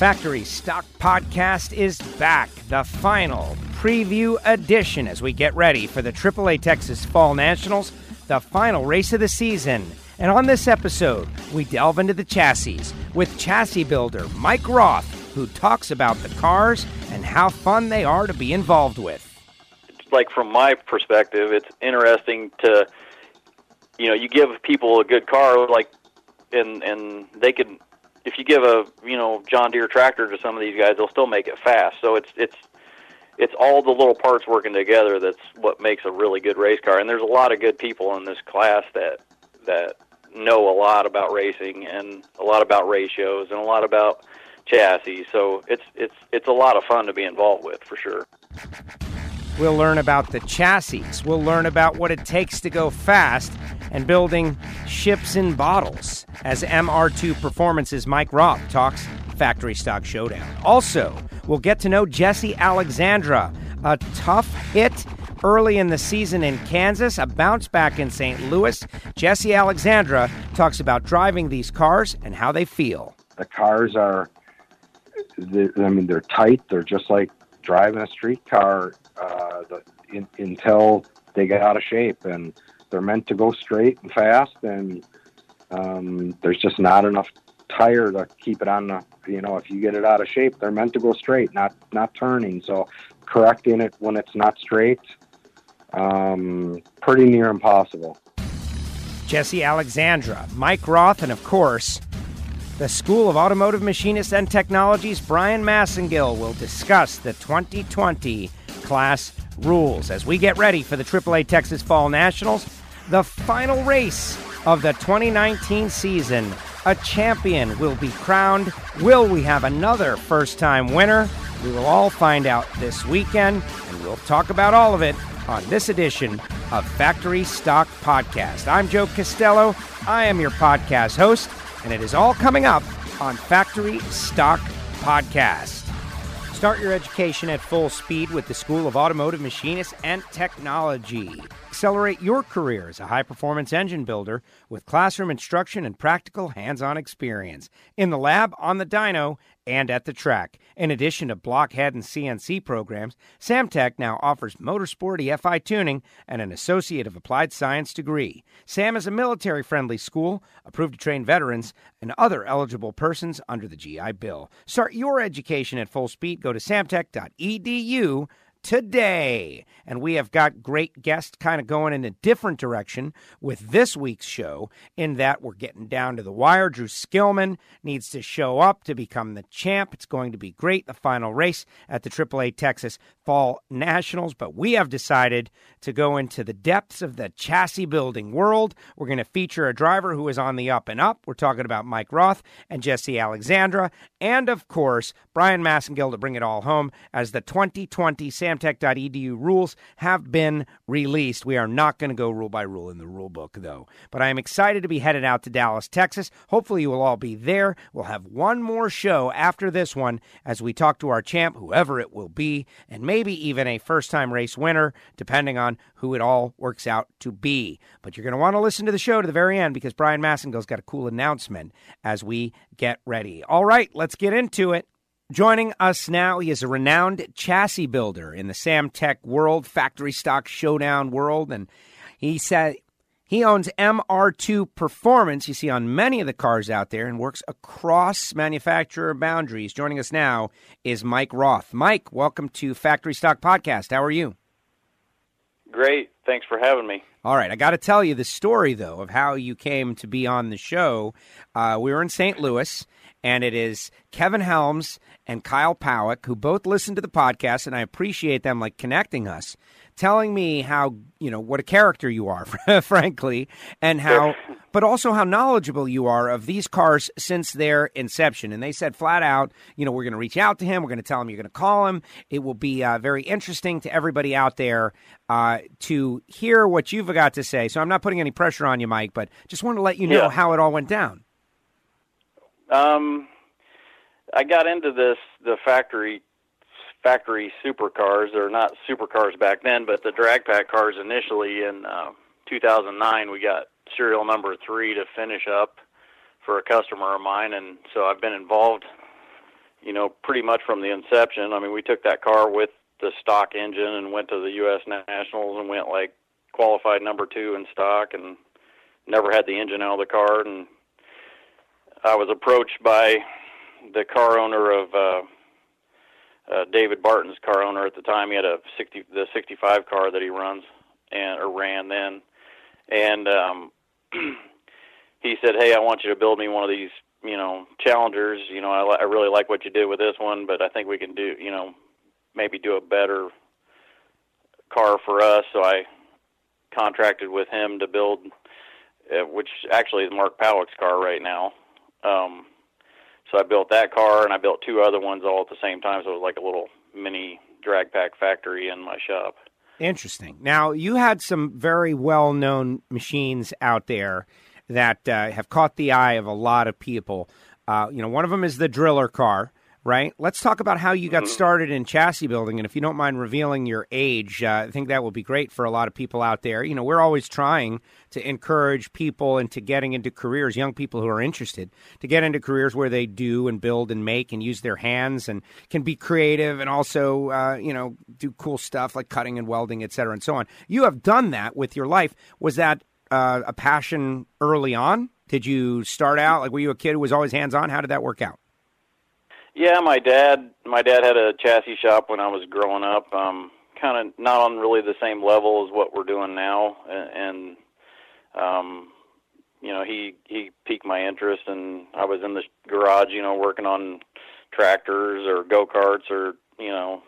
Factory Stock Podcast is back, the final preview edition as we get ready for the AAA Texas Fall Nationals, the final race of the season. And on this episode, we delve into the chassis with chassis builder Mike Roth, who talks about the cars and how fun they are to be involved with. Like from my perspective, it's interesting to, you know, you give people a good car, like, and and they can if you give a you know John Deere tractor to some of these guys, they'll still make it fast. So it's it's it's all the little parts working together that's what makes a really good race car. And there's a lot of good people in this class that that know a lot about racing and a lot about ratios and a lot about chassis. So it's it's it's a lot of fun to be involved with for sure. We'll learn about the chassis. We'll learn about what it takes to go fast and building ships in bottles as MR2 Performance's Mike Roth talks Factory Stock Showdown. Also, we'll get to know Jesse Alexandra, a tough hit early in the season in Kansas, a bounce back in St. Louis. Jesse Alexandra talks about driving these cars and how they feel. The cars are, I mean, they're tight. They're just like driving a street car uh, the, in, until they get out of shape, and they're meant to go straight and fast, and um, there's just not enough tire to keep it on the. You know, if you get it out of shape, they're meant to go straight, not not turning. So correcting it when it's not straight, um, pretty near impossible. Jesse Alexandra, Mike Roth, and of course, the School of Automotive Machinists and Technologies, Brian Massengill, will discuss the 2020 class rules as we get ready for the AAA Texas Fall Nationals, the final race of the 2019 season. A champion will be crowned. Will we have another first time winner? We will all find out this weekend, and we'll talk about all of it on this edition of Factory Stock Podcast. I'm Joe Costello. I am your podcast host and it is all coming up on Factory Stock Podcast. Start your education at full speed with the School of Automotive Machinists and Technology. Accelerate your career as a high performance engine builder with classroom instruction and practical hands on experience in the lab, on the dyno, and at the track. In addition to blockhead and CNC programs, Samtech now offers motorsport EFI tuning and an Associate of Applied Science degree. SAM is a military friendly school approved to train veterans and other eligible persons under the GI Bill. Start your education at full speed. Go to samtech.edu today. And we have got great guests kind of going in a different direction with this week's show, in that we're getting down to the wire. Drew Skillman needs to show up to become the champ. It's going to be great, the final race at the AAA Texas Fall Nationals. But we have decided to go into the depths of the chassis building world. We're going to feature a driver who is on the up and up. We're talking about Mike Roth and Jesse Alexandra. And of course, Brian Massengill to bring it all home as the 2020 San samtech.edu rules have been released. We are not going to go rule by rule in the rule book, though. But I am excited to be headed out to Dallas, Texas. Hopefully, you will all be there. We'll have one more show after this one as we talk to our champ, whoever it will be, and maybe even a first time race winner, depending on who it all works out to be. But you're going to want to listen to the show to the very end because Brian Massengill's got a cool announcement as we get ready. All right, let's get into it. Joining us now, he is a renowned chassis builder in the Samtech world, factory stock showdown world, and he said he owns MR2 Performance, you see on many of the cars out there, and works across manufacturer boundaries. Joining us now is Mike Roth. Mike, welcome to Factory Stock Podcast. How are you? Great. Thanks for having me. All right. I got to tell you the story, though, of how you came to be on the show. Uh, we were in St. Louis, and it is Kevin Helms and Kyle Pawuk, who both listen to the podcast, and I appreciate them like connecting us, telling me how you know what a character you are, frankly, and how, but also how knowledgeable you are of these cars since their inception. And they said flat out, you know, we're going to reach out to him, we're going to tell him you're going to call him. It will be uh, very interesting to everybody out there uh, to hear what you've got to say. So I'm not putting any pressure on you, Mike, but just want to let you know yeah. how it all went down. Um, I got into this the factory factory supercars or not supercars back then, but the drag pack cars initially in uh, 2009. We got serial number three to finish up for a customer of mine, and so I've been involved you know, pretty much from the inception. I mean, we took that car with the stock engine and went to the U.S. Nationals and went like qualified number two in stock and never had the engine out of the car. And I was approached by the car owner of uh, uh, David Barton's car owner at the time. He had a 60 the 65 car that he runs and or ran then, and um, he said, "Hey, I want you to build me one of these." You know, challengers. You know, I, I really like what you did with this one, but I think we can do. You know, maybe do a better car for us. So I contracted with him to build, uh, which actually is Mark Pawuk's car right now. Um, so I built that car, and I built two other ones all at the same time. So it was like a little mini drag pack factory in my shop. Interesting. Now you had some very well known machines out there that uh, have caught the eye of a lot of people. Uh, you know, one of them is the driller car right? Let's talk about how you got Mm-hmm. started in chassis building. And if you don't mind revealing your age, uh, I think that will be great for a lot of people out there. You know, we're always trying to encourage people into getting into careers, young people who are interested, to get into careers where they do and build and make and use their hands and can be creative and also, uh, you know, do cool stuff like cutting and welding, et cetera, and so on. You have done that with your life. Was that uh, a passion early on? Did you start out like were you a kid who was always hands on? How did that work out? Yeah, my dad. My dad had a chassis shop when I was growing up. Um, kind of not on really the same level as what we're doing now, and, and um, you know, he he piqued my interest, and I was in the garage, you know, working on tractors or go karts or you know,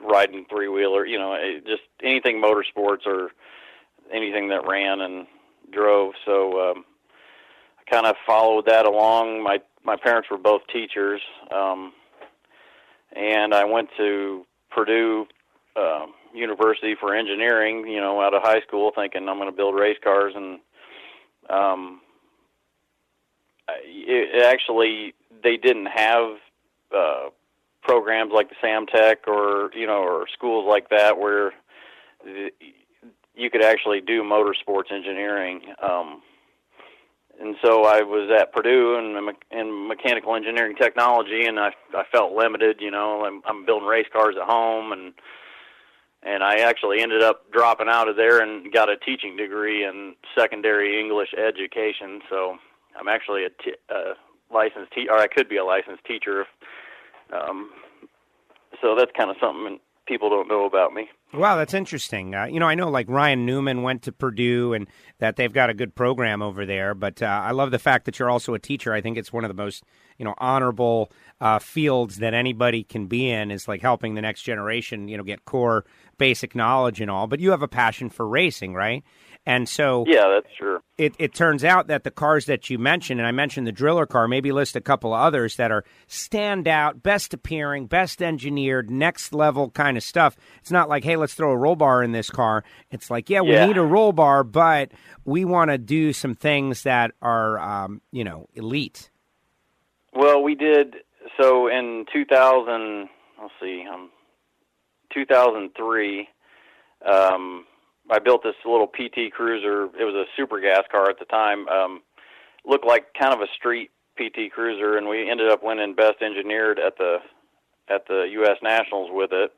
riding three wheeler, you know, it- just anything motorsports or anything that ran and drove. So um, I kind of followed that along. My my parents were both teachers, um, and I went to Purdue uh, University for engineering. You know, out of high school, thinking I'm going to build race cars, and um, it, it actually they didn't have uh, programs like the Samtech or you know or schools like that where the, you could actually do motorsports engineering. Um, and so I was at Purdue me- in mechanical engineering technology, and I I felt limited. You know, I'm, I'm building race cars at home, and and I actually ended up dropping out of there and got a teaching degree in secondary English education. So I'm actually a t- uh, licensed te- or I could be a licensed teacher. Um, so that's kind of something people don't know about me. Wow, that's interesting. Uh, you know, I know like Ryan Newman went to Purdue and that they've got a good program over there, but uh, I love the fact that you're also a teacher. I think it's one of the most, you know, honorable uh, fields that anybody can be in is like helping the next generation, you know, get core basic knowledge and all. But you have a passion for racing, right? And so Yeah, that's true. it, it turns out that the cars that you mentioned, and I mentioned the driller car, maybe list a couple of others that are standout, best appearing, best engineered, next level kind of stuff. It's not like, hey, let's throw a roll bar in this car. It's like, yeah, we Yeah. need a roll bar, but we want to do some things that are, um, you know, elite. Well, we did so in 2000. Let's see, um, 2003. Um, I built this little PT Cruiser. It was a super gas car at the time. Um, looked like kind of a street PT Cruiser, and we ended up winning best engineered at the at the U.S. Nationals with it.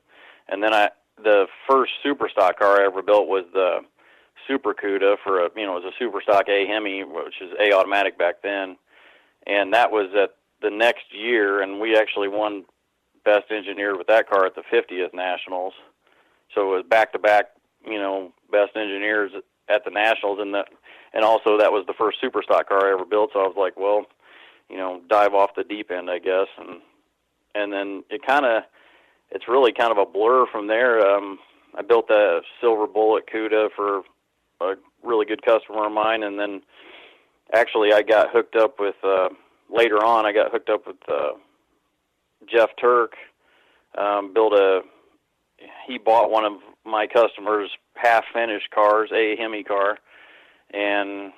And then I the first super stock car I ever built was the Super Cuda for a you know it was a super stock A Hemi, which is A automatic back then, and that was at the next year, and we actually won best engineered with that car at the 50th Nationals. So it was back to back, you know, best engineers at the Nationals, and that, and also that was the first super stock car I ever built. So I was like, well, you know, dive off the deep end, I guess, and and then it kind of, it's really kind of a blur from there. Um, I built a Silver Bullet Cuda for a really good customer of mine, and then actually I got hooked up with uh, later on. I got hooked up with uh, Jeff Turk. Um, built a he bought one of my customers' half finished cars, a Hemi car, and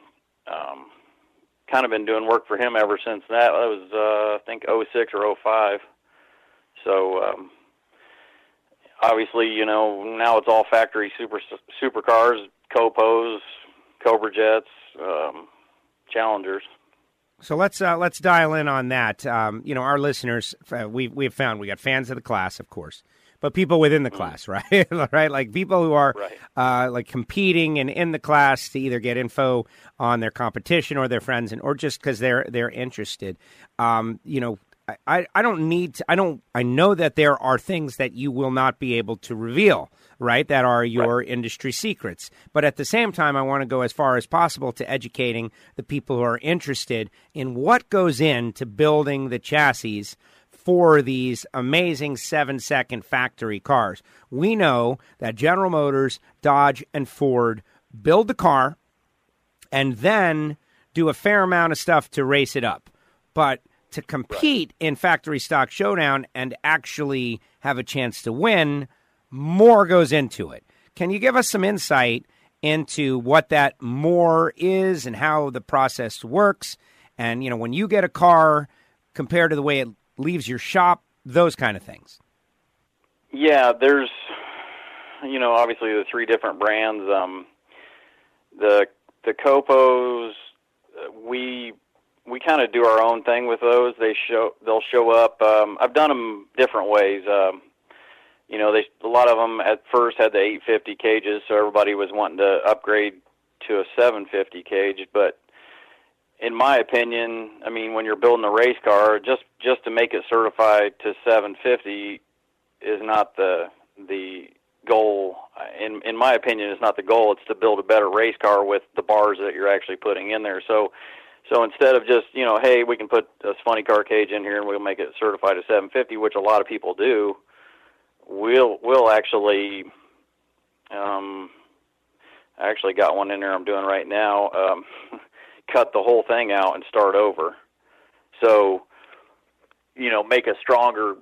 um, kind of been doing work for him ever since that. That was uh, I think '06 or '05. So um, obviously, you know, now it's all factory super supercars, Copos, Cobra Jets, um, Challengers. So let's uh, let's dial in on that. Um, you know, our listeners, uh, we we've found we got fans of the class, of course, but people within the class, right? right, like people who are Right. uh, like competing and in the class to either get info on their competition or their friends, and or just because they're they're interested. Um, you know, I- I I don't need to. I don't. I know that there are things that you will not be able to reveal, right? That are your industry secrets. But at the same time, I want to go as far as possible to educating the people who are interested in what goes into building the chassis for these amazing seven second factory cars. We know that General Motors, Dodge, and Ford build the car and then do a fair amount of stuff to race it up. But to compete in factory stock showdown and actually have a chance to win, more goes into it. Can you give us some insight into what that more is and how the process works? And you know, when you get a car compared to the way it leaves your shop, those kind of things. Yeah, there's, you know, obviously the three different brands. Um, the the Copos, we we kind of do our own thing with those. They show they'll show up. Um, I've done them different ways. Um, you know, they a lot of them at first had the 850 cages, so everybody was wanting to upgrade to a 750 cage. But in my opinion, I mean, when you're building a race car, just just to make it certified to 750 is not the the goal. In in my opinion, is not the goal. It's to build a better race car with the bars that you're actually putting in there. So. So instead of just you know, hey, we can put a funny car cage in here and we'll make it certified to 750, which a lot of people do, we'll we'll actually um I actually got one in there I'm doing right now um cut the whole thing out and start over. So you know make a stronger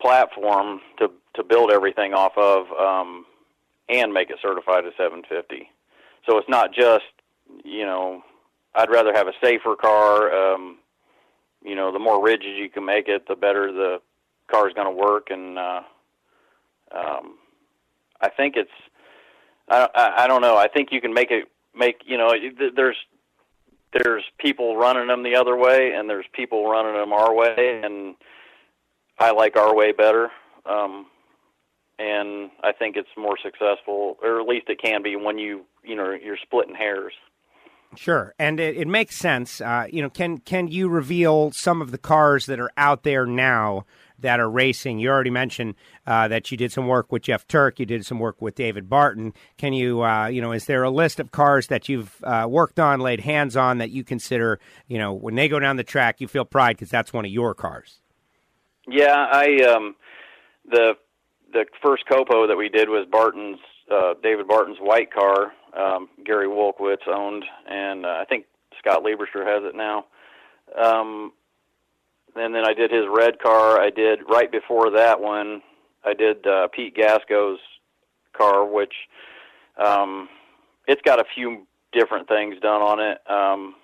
platform to to build everything off of um and make it certified to 750 so it's not just you know I'd rather have a safer car um you know the more rigid you can make it the better the car's going to work. And uh um, I think it's I, I I don't know. I think you can make it make you know there's there's people running them the other way and there's people running them our way and I like our way better. Um, and I think it's more successful, or at least it can be when you you know you're splitting hairs. Sure, and it, it makes sense. Uh, you know, can can you reveal some of the cars that are out there now that are racing? You already mentioned uh, that you did some work with Jeff Turk. You did some work with David Barton. Can you, uh, you know, is there a list of cars that you've uh, worked on, laid hands on, that you consider, you know, when they go down the track, you feel pride because that's one of your cars? Yeah, I um, the the first Copo that we did was Barton's uh, David Barton's white car. Um, Gary Wolkowitz owned, and uh, I think Scott Lieberster has it now. Um, and then I did his red car. I did right before that one. I did uh, Pete Gasko's car, which um, it's got a few different things done on it. Um,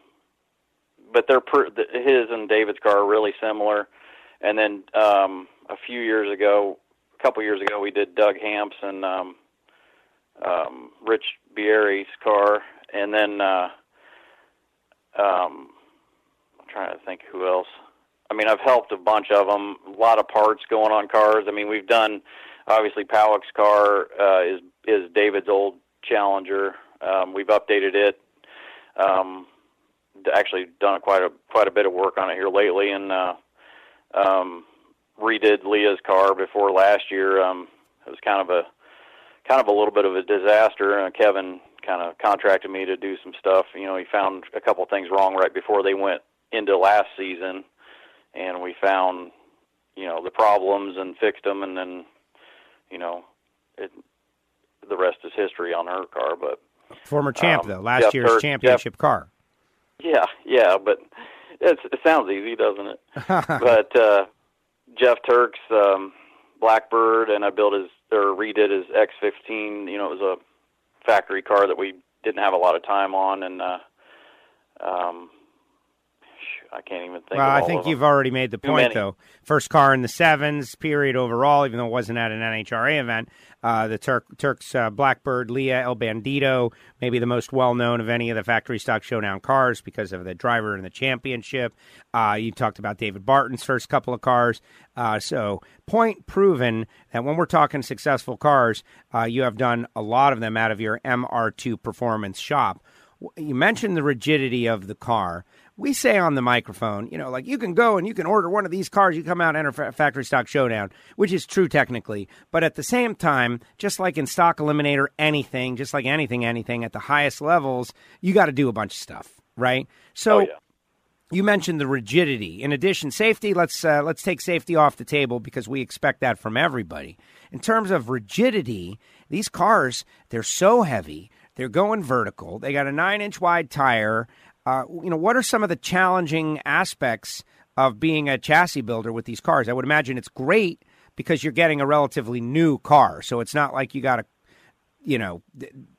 but they're per, his and David's car are really similar. And then um, a few years ago, a couple years ago, we did Doug Hamps and um, um, Rich Bieri's car, and then uh, um, I'm trying to think who else. I mean, I've helped a bunch of them. A lot of parts going on cars. I mean, we've done obviously Pawuk's car uh, is is David's old Challenger. Um, we've updated it. Um, actually done quite a quite a bit of work on it here lately, and uh, um, redid Leah's car before last year. Um, it was kind of a kind of a little bit of a disaster. Uh, Kevin kind of contracted me to do some stuff. You know, he found a couple things wrong right before they went into last season, and we found you know the problems and fixed them, and then you know it. The rest is history on her car, but Former champ Um, though, last Jeff year's Turk- championship car. yeah, yeah, but it's, it sounds easy, doesn't it? but uh, Jeff Turk's um, Blackbird, and I built his or redid his X15. You know, it was a factory car that we didn't have a lot of time on, and uh, um, I can't even think. Well, I think you've already made the point, many. though. First car in the sevens period overall, even though it wasn't at an NHRA event. Uh, the Turk, Turks uh, Blackbird, Leah El Bandito, maybe the most well known of any of the factory stock showdown cars because of the driver in the championship. Uh, you talked about David Barton's first couple of cars. Uh, so, point proven that when we're talking successful cars, uh, you have done a lot of them out of your MR2 performance shop. You mentioned the rigidity of the car we say on the microphone, you know, like you can go and you can order one of these cars, you come out and enter factory stock showdown, which is true technically. But at the same time, just like in stock eliminator, anything, just like anything, anything at the highest levels, you got to do a bunch of stuff, right? So. Oh, yeah. You mentioned the rigidity. In addition, safety. Let's uh, let's take safety off the table because we expect that from everybody. In terms of rigidity, these cars they're so heavy. They're going vertical. They got a nine inch wide tire. Uh, you know, what are some of the challenging aspects of being a chassis builder with these cars? I would imagine it's great because you're getting a relatively new car, so it's not like you got to, you know,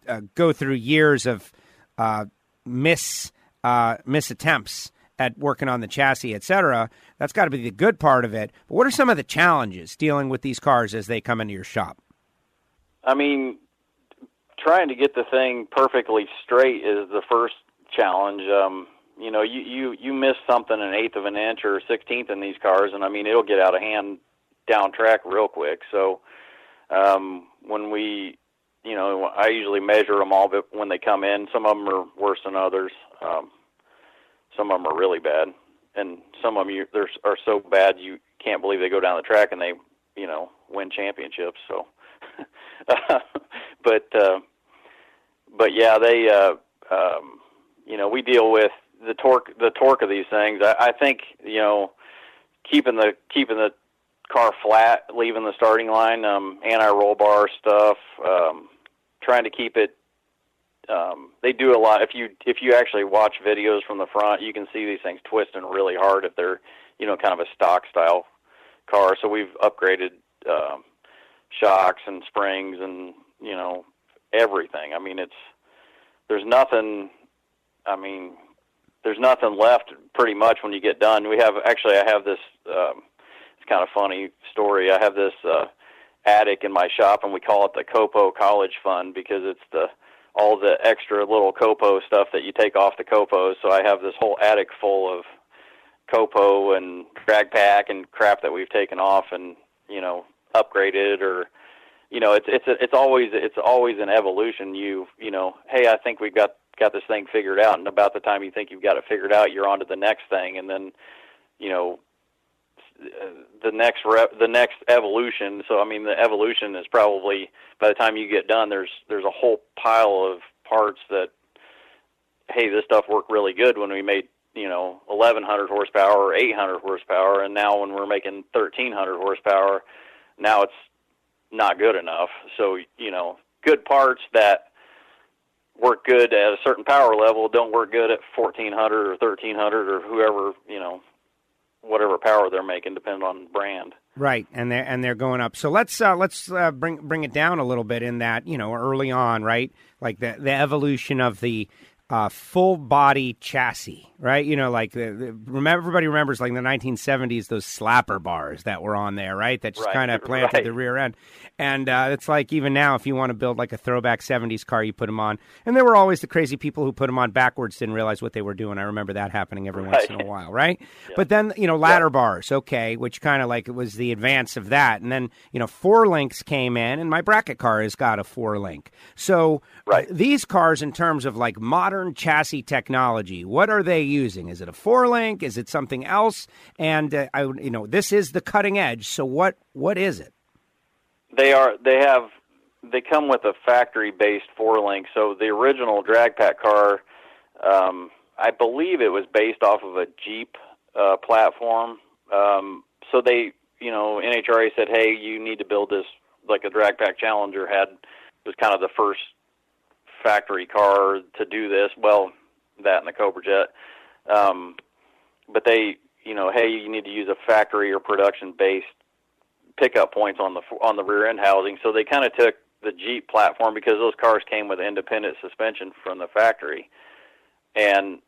uh, go through years of uh, miss uh, miss attempts at working on the chassis, etc. That's got to be the good part of it. But what are some of the challenges dealing with these cars as they come into your shop? I mean, trying to get the thing perfectly straight is the first challenge. Um, you know, you you you miss something an eighth of an inch or sixteenth in these cars, and I mean it'll get out of hand down track real quick. So um, when we, you know, I usually measure them all, but when they come in, some of them are worse than others. Um, some of them are really bad, and some of them you, they're, are so bad you can't believe they go down the track and they, you know, win championships. So, but uh, but yeah, they. Uh, um, you know, we deal with the torque the torque of these things. I, I think you know, keeping the keeping the car flat, leaving the starting line, um, anti-roll bar stuff, um, trying to keep it. Um, they do a lot. If you if you actually watch videos from the front, you can see these things twisting really hard if they're you know kind of a stock style car. So we've upgraded um, shocks and springs and you know everything. I mean, it's there's nothing I mean, there's nothing left pretty much when you get done. We have actually, I have this. Um, it's kind of funny story. I have this uh, attic in my shop, and we call it the Copo College Fund because it's the all the extra little Copo stuff that you take off the Copos. So I have this whole attic full of Copo and drag pack and crap that we've taken off and you know upgraded or you know it's it's it's always it's always an evolution. You you know hey I think we've got got this thing figured out, and about the time you think you've got it figured out, you're on to the next thing, and then you know the next rep, the next evolution. So I mean, the evolution is probably by the time you get done, there's there's a whole pile of parts that hey, this stuff worked really good when we made you know 1100 horsepower or 800 horsepower, and now when we're making 1300 horsepower, now it's not good enough. So you know, good parts that work good at a certain power level don't work good at 1400 or 1300 or whoever you know whatever power they're making depending on brand. Right and they're and they're going up. So let's uh, let's uh, bring bring it down a little bit in that you know early on right? Like the the evolution of the uh, full body chassis, right? You know, like the, the, remember everybody remembers like the 1970s those slapper bars that were on there, right? That just right, kind of planted right. the rear end, and uh, it's like even now, if you want to build like a throwback 70s car, you put them on. And there were always the crazy people who put them on backwards, didn't realize what they were doing. I remember that happening every right. once in a while, right? Yeah. But then you know ladder yeah. bars, okay, which kind of like it was the advance of that, and then you know four links came in, and my bracket car has got a four link. So right. these cars, in terms of like modern chassis technology. What are they using? Is it a four link? Is it something else? And uh, I, you know, this is the cutting edge. So what what is it? They are. They have. They come with a factory based four link. So the original drag pack car, um, I believe it was based off of a Jeep uh, platform. Um, so they, you know, NHRA said, "Hey, you need to build this like a drag pack Challenger had." Was kind of the first factory car to do this. Well, that and the Cobra Jet. Um, but they, you know, hey, you need to use a factory or production based pickup points on the on the rear end housing. So they kind of took the Jeep platform because those cars came with independent suspension from the factory, and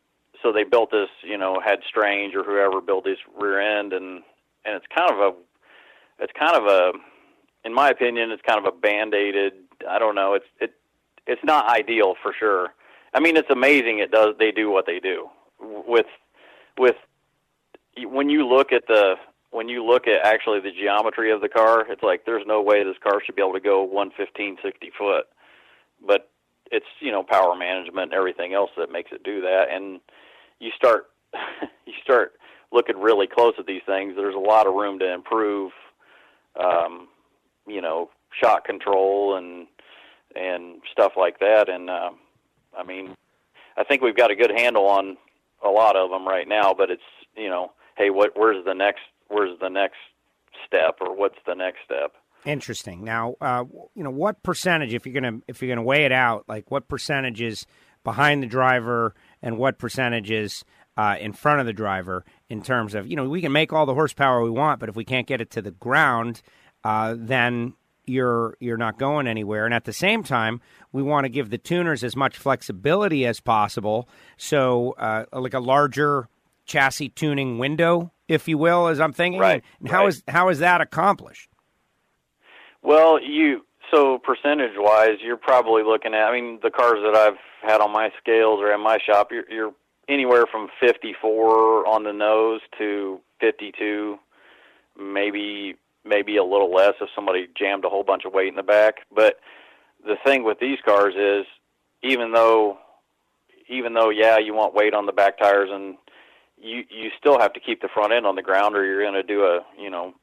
so they built this, you know, had Strange or whoever built this rear end, and and it's kind of a, it's kind of a, in my opinion, it's kind of a band-aided. I don't know. It's it, it's not ideal for sure. I mean, it's amazing. It does. They do what they do with with when you look at the when you look at actually the geometry of the car, it's like there's no way this car should be able to go 115, 60 foot. But it's you know power management and everything else that makes it do that. And you start you start looking really close at these things. There's a lot of room to improve. Um, you know, shot control and and stuff like that. And uh, I mean, I think we've got a good handle on a lot of them right now. But it's you know, hey, what where's the next where's the next step or what's the next step? Interesting. Now, uh, you know, what percentage, if you're gonna if you're gonna weigh it out, like what percentages behind the driver and what percentages uh, in front of the driver in terms of you know we can make all the horsepower we want, but if we can't get it to the ground, uh, then you're you're not going anywhere. And at the same time, we want to give the tuners as much flexibility as possible. So, uh, like a larger chassis tuning window, if you will, as I'm thinking. Right. And how right. is how is that accomplished? Well, you so percentage wise, you're probably looking at. I mean, the cars that I've had on my scales or in my shop, you're, you're anywhere from 54 on the nose to 52, maybe maybe a little less if somebody jammed a whole bunch of weight in the back. But the thing with these cars is, even though even though yeah, you want weight on the back tires and you you still have to keep the front end on the ground or you're going to do a you know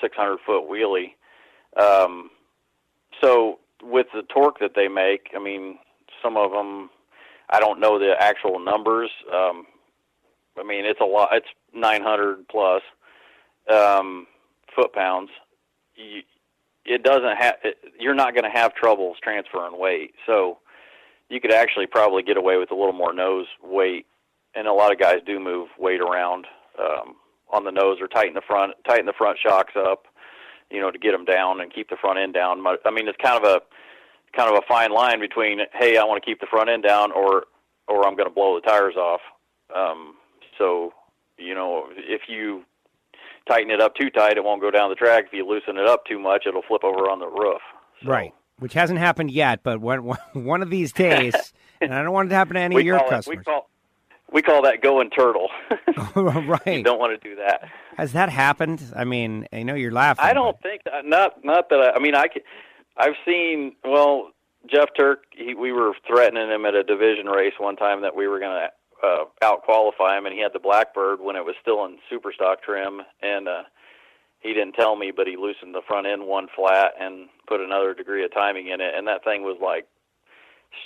600 foot wheelie um, so with the torque that they make, I mean, some of them, I don't know the actual numbers. Um, I mean, it's a lot. It's 900 plus um, foot pounds. You, it doesn't have. You're not going to have troubles transferring weight. So you could actually probably get away with a little more nose weight, and a lot of guys do move weight around um, on the nose or tighten the front, tighten the front shocks up you know, to get them down and keep the front end down. I mean, it's kind of a kind of a fine line between hey, I want to keep the front end down, or or I'm going to blow the tires off. Um, so, you know, if you tighten it up too tight, it won't go down the track. If you loosen it up too much, it'll flip over on the roof. So. Right, which hasn't happened yet, but one one of these days, and I don't want it to happen to any of your it, customers. We call, we call that going turtle. right. You don't want to do that. Has that happened? I mean, I know you're laughing. I don't but... think that, not not that I, I mean I I've seen well Jeff Turk he, we were threatening him at a division race one time that we were going to uh, out qualify him and he had the Blackbird when it was still in super stock trim and uh he didn't tell me but he loosened the front end one flat and put another degree of timing in it and that thing was like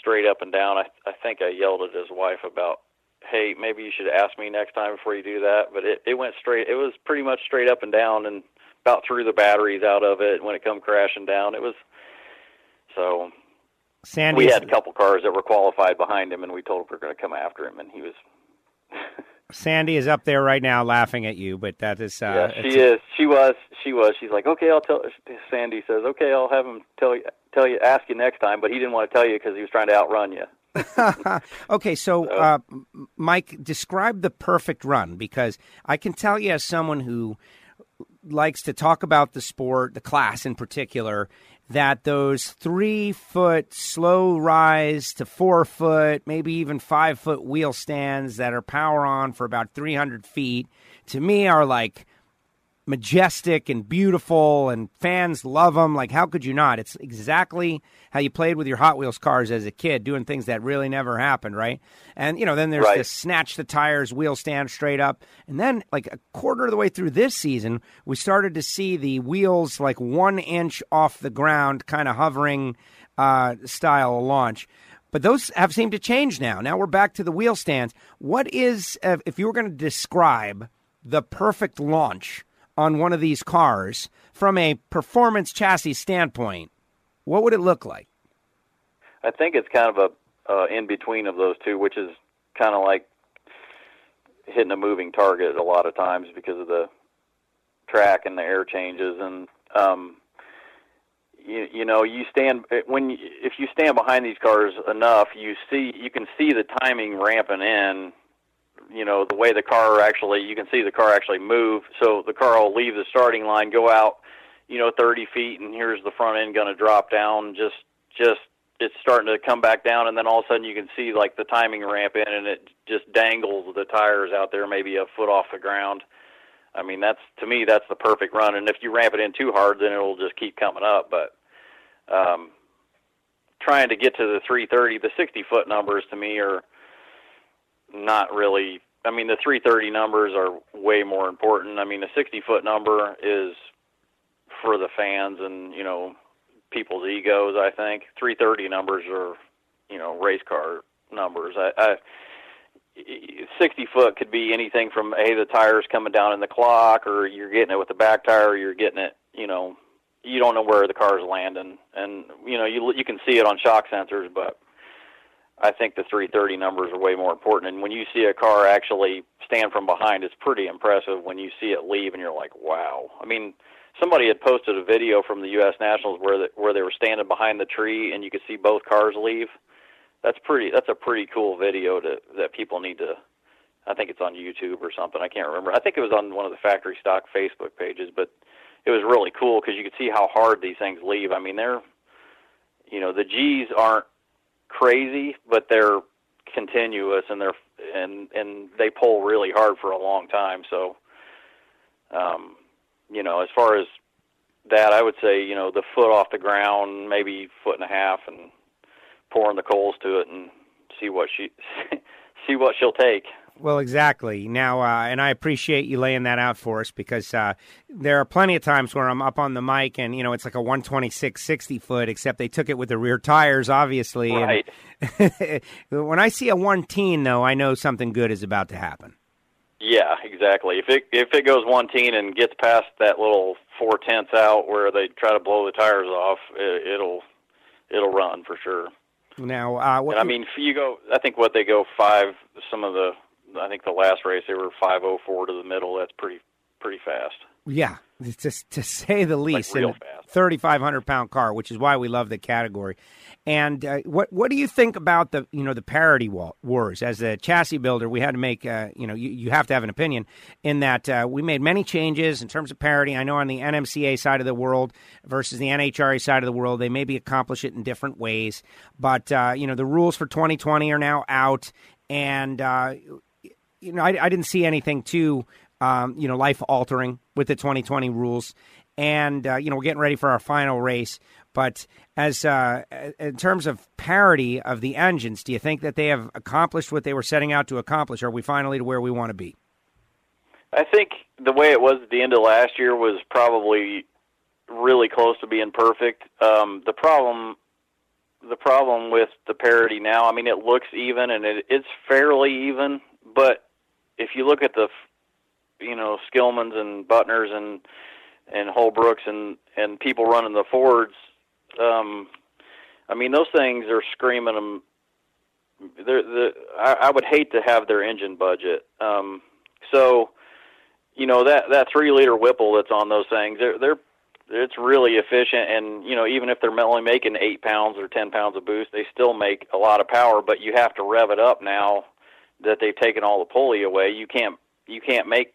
straight up and down. I I think I yelled at his wife about hey, maybe you should ask me next time before you do that. But it, it went straight. It was pretty much straight up and down, and about threw the batteries out of it when it come crashing down. It was so. Sandy, we had a couple cars that were qualified behind him, and we told him we are going to come after him, and he was. Sandy is up there right now laughing at you, but that is. Uh, yeah, she is. She was. She was. She's like, okay, I'll tell. Sandy says, okay, I'll have him tell you, tell you, ask you next time, but he didn't want to tell you because he was trying to outrun you. okay, so uh, Mike, describe the perfect run because I can tell you, as someone who likes to talk about the sport, the class in particular, that those three foot slow rise to four foot, maybe even five foot wheel stands that are power on for about 300 feet, to me are like majestic and beautiful, and fans love them. Like, how could you not? It's exactly how you played with your Hot Wheels cars as a kid, doing things that really never happened, right? And, you know, then there's right. this snatch the tires, wheel stand straight up. And then, like, a quarter of the way through this season, we started to see the wheels like one inch off the ground, kind of hovering uh, style launch. But those have seemed to change now. Now we're back to the wheel stands. What is, uh, if you were going to describe the perfect launch on one of these cars from a performance chassis standpoint, what would it look like? I think it's kind of a uh, in between of those two, which is kind of like hitting a moving target a lot of times because of the track and the air changes and um you, you know you stand when you, if you stand behind these cars enough you see you can see the timing ramping in you know the way the car actually you can see the car actually move. So the car will leave the starting line go out you know 30 feet and here's the front end going to drop down. Just just it's starting to come back down and then all of a sudden you can see like the timing ramp in and it just dangles the tires out there maybe a foot off the ground. I mean that's to me that's the perfect run and if you ramp it in too hard then it'll just keep coming up but um trying to get to the 330 the 60 foot numbers to me are not really I mean the 330 numbers are way more important. I mean the 60 foot number is for the fans and you know people's egos. I think 330 numbers are you know race car numbers. I, I 60 foot could be anything from hey the tires coming down in the clock or you're getting it with the back tire or you're getting it you know you don't know where the car's landing and you know you you can see it on shock sensors but I think the 330 numbers are way more important. And when you see a car actually stand from behind, it's pretty impressive when you see it leave and you're like, wow. I mean, somebody had posted a video from the U.S. Nationals where the, where they were standing behind the tree and you could see both cars leave. That's pretty. That's a pretty cool video to that people need to. I think it's on YouTube or something. I can't remember. I think it was on one of the factory stock Facebook pages, but it was really cool because you could see how hard these things leave. I mean, they're, you know, the G's aren't crazy, but they're continuous and they're and and they pull really hard for a long time. So, um, you know, as far as that, I would say you know the foot off the ground, maybe foot and a half, and pouring the coals to it and see what she see what she'll take. Well, exactly. Now, uh, and I appreciate you laying that out for us because uh, there are plenty of times where I'm up on the mic and, you know, it's like a 126 60 foot, except they took it with the rear tires, obviously. Right. When I see a 110, though, I know something good is about to happen. Yeah, exactly. If it if it goes one teen and gets past that little four tenths out where they try to blow the tires off, it, it'll it'll run for sure. Now, uh, what and I mean, if you go, I think what they go five. Some of the I think the last race they were 504 to the middle. That's pretty pretty fast. Yeah, just to say the least, like real and fast. 3,500 pound car, which is why we love the category. And uh, what what do you think about the you know the parity wars? As a chassis builder, we had to make uh, you know you, you have to have an opinion in that uh, we made many changes in terms of parity. I know on the NMCA side of the world versus the NHRA side of the world, they maybe accomplish it in different ways. But uh, you know the rules for 2020 are now out, and uh, you know, I, I didn't see anything too, um, you know, life altering with the 2020 rules. And, uh, you know, we're getting ready for our final race. But as uh, in terms of parity of the engines, do you think that they have accomplished what they were setting out to accomplish? Are we finally to where we want to be? I think the way it was at the end of last year was probably really close to being perfect. Um, the problem, the problem with the parity now, I mean, it looks even and it, it's fairly even, but if you look at the, you know, Skillmans and Butners and and Holbrooks and and people running the Fords, um, I mean, those things are screaming them. They're, the I, I would hate to have their engine budget. Um, so, you know that that three liter Whipple that's on those things, they're they're it's really efficient and you know even if they're only making eight pounds or ten pounds of boost they still make a lot of power but you have to rev it up now that they've taken all the pulley away. You can't you can't make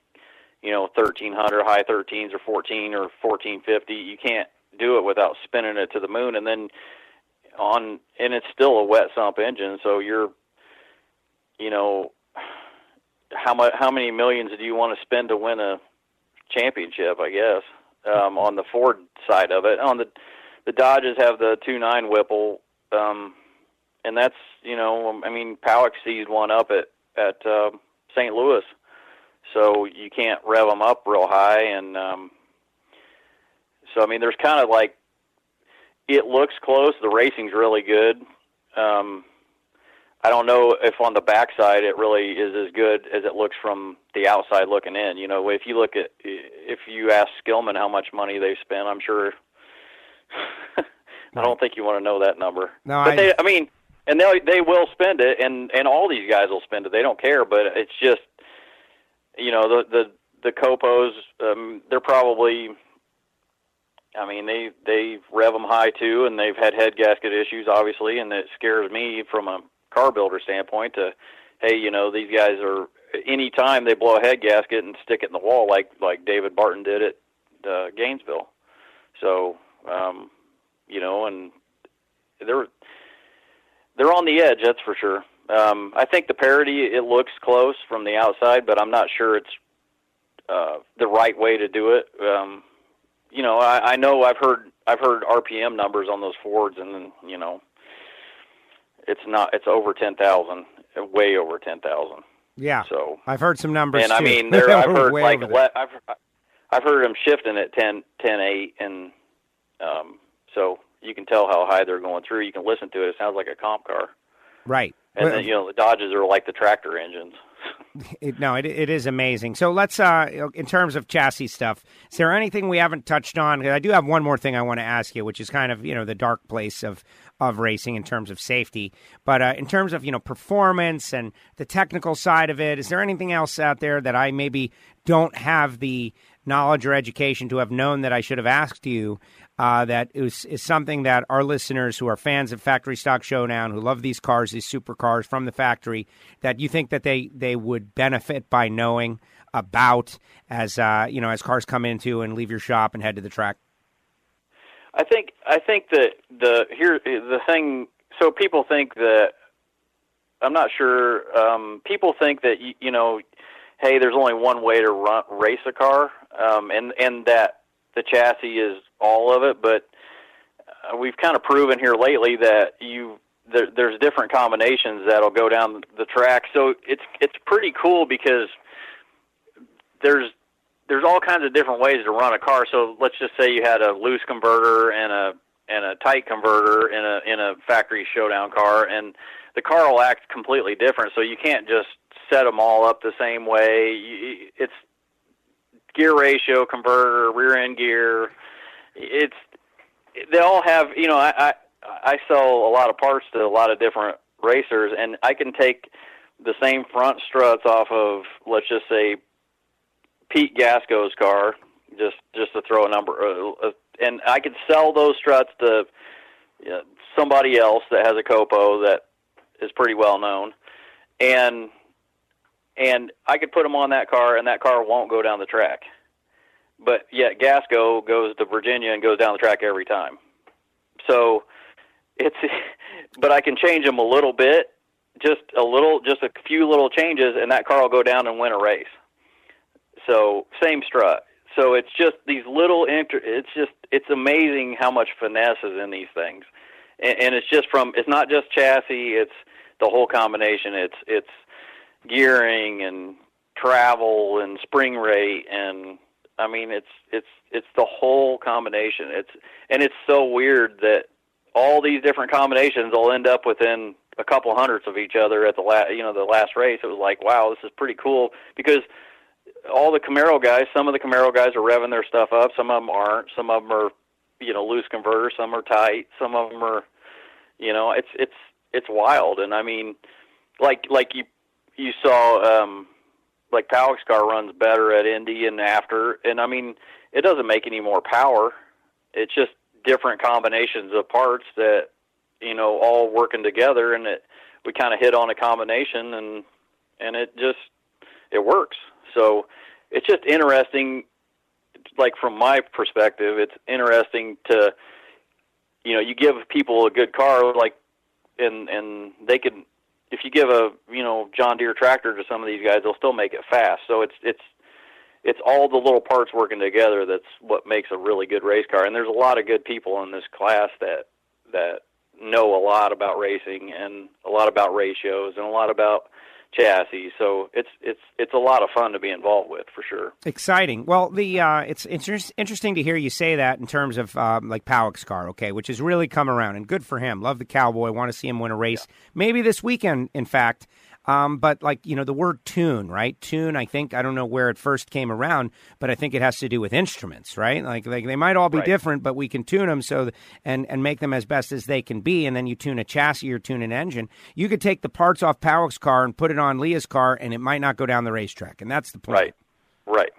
you know 1300 high 13s or 14 or 1450. You can't do it without spinning it to the moon and then on and it's still a wet sump engine so you're you know how much how many millions do you want to spend to win a championship i guess um on the ford side of it on the the dodges have the two nine whipple um and that's you know I mean Pawuk's sees one up at at uh, St. Louis, so you can't rev them up real high, and um, so I mean there's kind of like it looks close. The racing's really good. Um, I don't know if on the backside it really is as good as it looks from the outside looking in. You know, if you look at if you ask Skillman how much money they spent, I'm sure. I don't think you want to know that number. No, but I, they, I mean, and they they will spend it, and and all these guys will spend it. They don't care, but it's just you know the the the copos um, they're probably. I mean they they rev them high too, and they've had head gasket issues obviously, and it scares me from a car builder standpoint to, hey, you know these guys are any time they blow a head gasket and stick it in the wall, like like David Barton did at uh, Gainesville. So, um, you know, and they're they're on the edge, that's for sure. Um, I think the parity it looks close from the outside, but I'm not sure it's uh, the right way to do it. Um, you know, I, I know I've heard I've heard RPM numbers on those Fords, and you know, it's not it's over ten thousand, way over ten thousand. Yeah. So I've heard some numbers. and too. I mean, there I've heard like le- I've I've heard them shifting at 10, 10 8, and um, so you can tell how high they're going through. You can listen to it; it sounds like a comp car. right. And Well, then you know the Dodges are like the tractor engines. It, no, it, it is amazing. So let's, uh, in terms of chassis stuff, is there anything we haven't touched on? I do have one more thing I want to ask you, which is kind of you know the dark place of of racing in terms of safety. But uh, in terms of you know performance and the technical side of it, is there anything else out there that I maybe don't have the knowledge or education to have known that I should have asked you? Uh, that is, is something that our listeners who are fans of Factory Stock Showdown, who love these cars, these supercars from the factory, that you think that they, they would benefit by knowing about as uh, you know as cars come into and leave your shop and head to the track. I think I think that the here the thing. So people think that I'm not sure. Um, people think that you, you know, hey, there's only one way to run race a car, um, and and that the chassis is all of it. But uh, we've kind of proven here lately that you there, there's different combinations that'll go down the track. So it's it's pretty cool because there's there's all kinds of different ways to run a car. So let's just say you had a loose converter and a and a tight converter in a in a factory showdown car, and the car will act completely different. So you can't just set them all up the same way. You, it's gear ratio, converter, rear end gear. It's they all have you know I, I I sell a lot of parts to a lot of different racers, and I can take the same front struts off of let's just say Pete Gasko's car, just just to throw a number, uh, uh, and I could sell those struts to you know, somebody else that has a Copo that is pretty well known, and and I could put them on that car, and that car won't go down the track. But yet Gasko goes to Virginia and goes down the track every time. So it's, but I can change them a little bit, just a little, just a few little changes, and that car will go down and win a race. So same strut. So it's just these little inter. It's just it's amazing how much finesse is in these things, and, and it's just from. It's not just chassis. It's the whole combination. It's it's gearing and travel and spring rate. And I mean it's it's it's the whole combination. It's and it's so weird that all these different combinations will end up within a couple hundredths of each other at the last you know the last race. It was like wow this is pretty cool. Because all the Camaro guys, some of the Camaro guys are revving their stuff up, some of them aren't, some of them are you know loose converters, some are tight, some of them are you know it's it's it's wild. And I mean like like you you saw um like Pawuk's car runs better at Indy and after and I mean it doesn't make any more power. It's just different combinations of parts that you know all working together and it we kind of hit on a combination and and it just it works. So it's just interesting like from my perspective it's interesting to you know you give people a good car like and and they can if you give a you know John Deere tractor to some of these guys, they'll still make it fast. So it's it's it's all the little parts working together that's what makes a really good race car. And there's a lot of good people in this class that that know a lot about racing and a lot about ratios and a lot about chassis. So it's it's it's a lot of fun to be involved with for sure. Exciting. Well, the uh, it's inter- interesting to hear you say that in terms of um, like Pawuk's car, okay, which has really come around and good for him. Love the cowboy. Want to see him win a race, maybe this weekend. In fact, um, but like you know the word tune, right? Tune. I think I don't know where it first came around, but I think it has to do with instruments, right? Like like they might all be Right. different, but we can tune them so th- and and make them as best as they can be. And then you tune a chassis or tune an engine. You could take the parts off Pawuk's car and put it on Leah's car, and it might not go down the racetrack. And that's the point. Right. Right.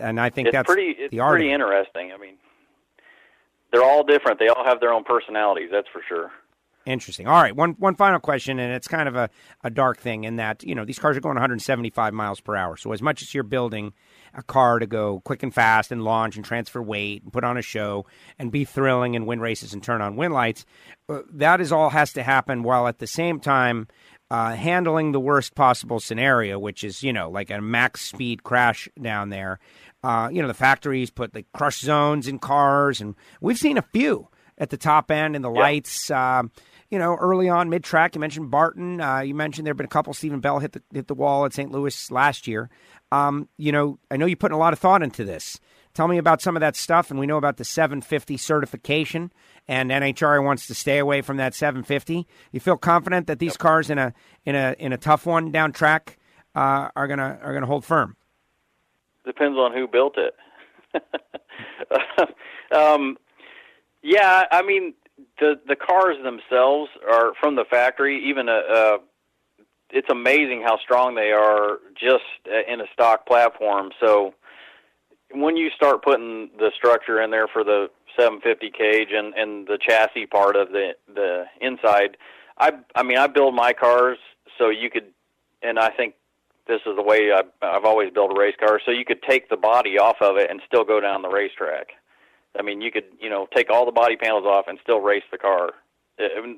And I think it's that's pretty it's pretty interesting. I mean, they're all different. They all have their own personalities. That's for sure. Interesting. All right, one one final question, and it's kind of a, a dark thing in that you know these cars are going 175 miles per hour. So as much as you're building a car to go quick and fast and launch and transfer weight and put on a show and be thrilling and win races and turn on win lights, uh, that is all has to happen while at the same time uh, handling the worst possible scenario, which is you know like a max speed crash down there. Uh, you know the factories put the crush zones in cars, and we've seen a few at the top end and the Yeah. lights. Um, you know, early on mid track, you mentioned Barton. Uh, you mentioned there have been a couple. Stephen Bell hit the hit the wall at St. Louis last year. Um, you know, I know you're putting a lot of thought into this. Tell me about some of that stuff, and we know about the 750 certification. And NHRA wants to stay away from that 750. You feel confident that these cars in a in a in a tough one down track uh, are gonna are gonna hold firm. Depends on who built it. um, yeah, I mean the the cars themselves are from the factory. Even a, uh, it's amazing how strong they are just uh, in a stock platform. So when you start putting the structure in there for the 750 cage and and the chassis part of the the inside, I I mean I build my cars so you could, and I think this is the way I've, I've always built a race car. So you could take the body off of it and still go down the racetrack. I mean, you could, you know, take all the body panels off and still race the car.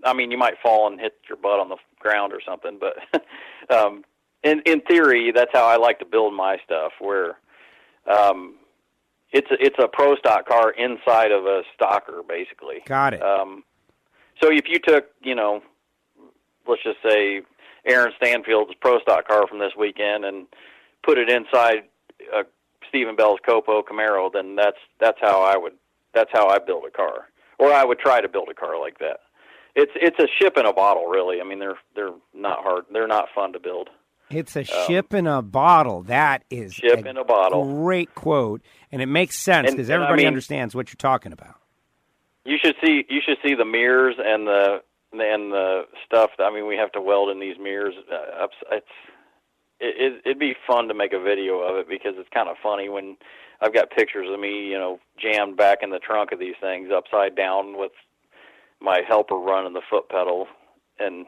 I mean, you might fall and hit your butt on the ground or something, but um, in in theory, that's how I like to build my stuff. Where um, it's a, it's a pro stock car inside of a stocker, basically. Got it. Um, so if you took, you know, let's just say Aaron Stanfield's pro stock car from this weekend and put it inside uh, Stephen Bell's Copo Camaro, then that's that's how I would that's how I build a car, or I would try to build a car like that. It's it's a ship in a bottle, really. I mean, they're they're not hard. They're not fun to build. It's a ship in a bottle. That is um, Ship in a bottle. Great quote, and it makes sense because and I everybody mean- understands what you're talking about. You should see you should see the mirrors and the and the stuff. That, I mean, we have to weld in these mirrors. Uh, it's it, it, it'd be fun to make a video of it because it's kind of funny when I've got pictures of me, you know, jammed back in the trunk of these things upside down with my helper running the foot pedal, and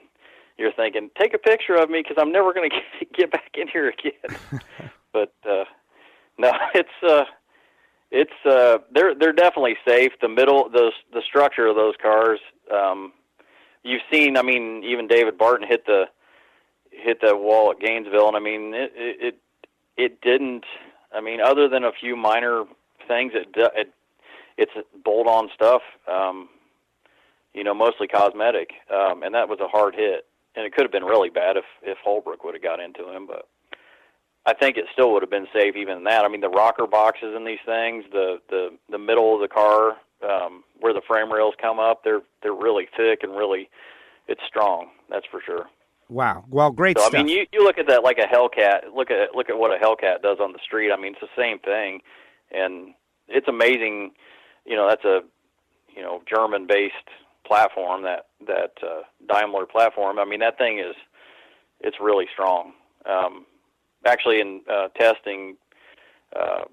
you're thinking, take a picture of me because I'm never going to get, get back in here again. but uh, no, it's uh, it's uh, they're they're definitely safe. The middle, the the structure of those cars, um, you've seen. I mean, even David Barton hit the hit the wall at Gainesville, and I mean, it it it, didn't. I mean, other than a few minor things, it it it's bolt on stuff. Um, you know, mostly cosmetic, um, and that was a hard hit. And it could have been really bad if if Holbrook would have got into him, but I think it still would have been safe even that. I mean, the rocker boxes in these things, the the the middle of the car um, where the frame rails come up, they're they're really thick and really it's strong. That's for sure. Wow. Well, great So stuff. I mean, you you look at that like a Hellcat. Look at look at what a Hellcat does on the street. I mean, it's the same thing, and it's amazing. You know, that's a you know German based platform that that uh, Daimler platform. I mean, that thing is it's really strong. Um, actually, in uh, testing uh,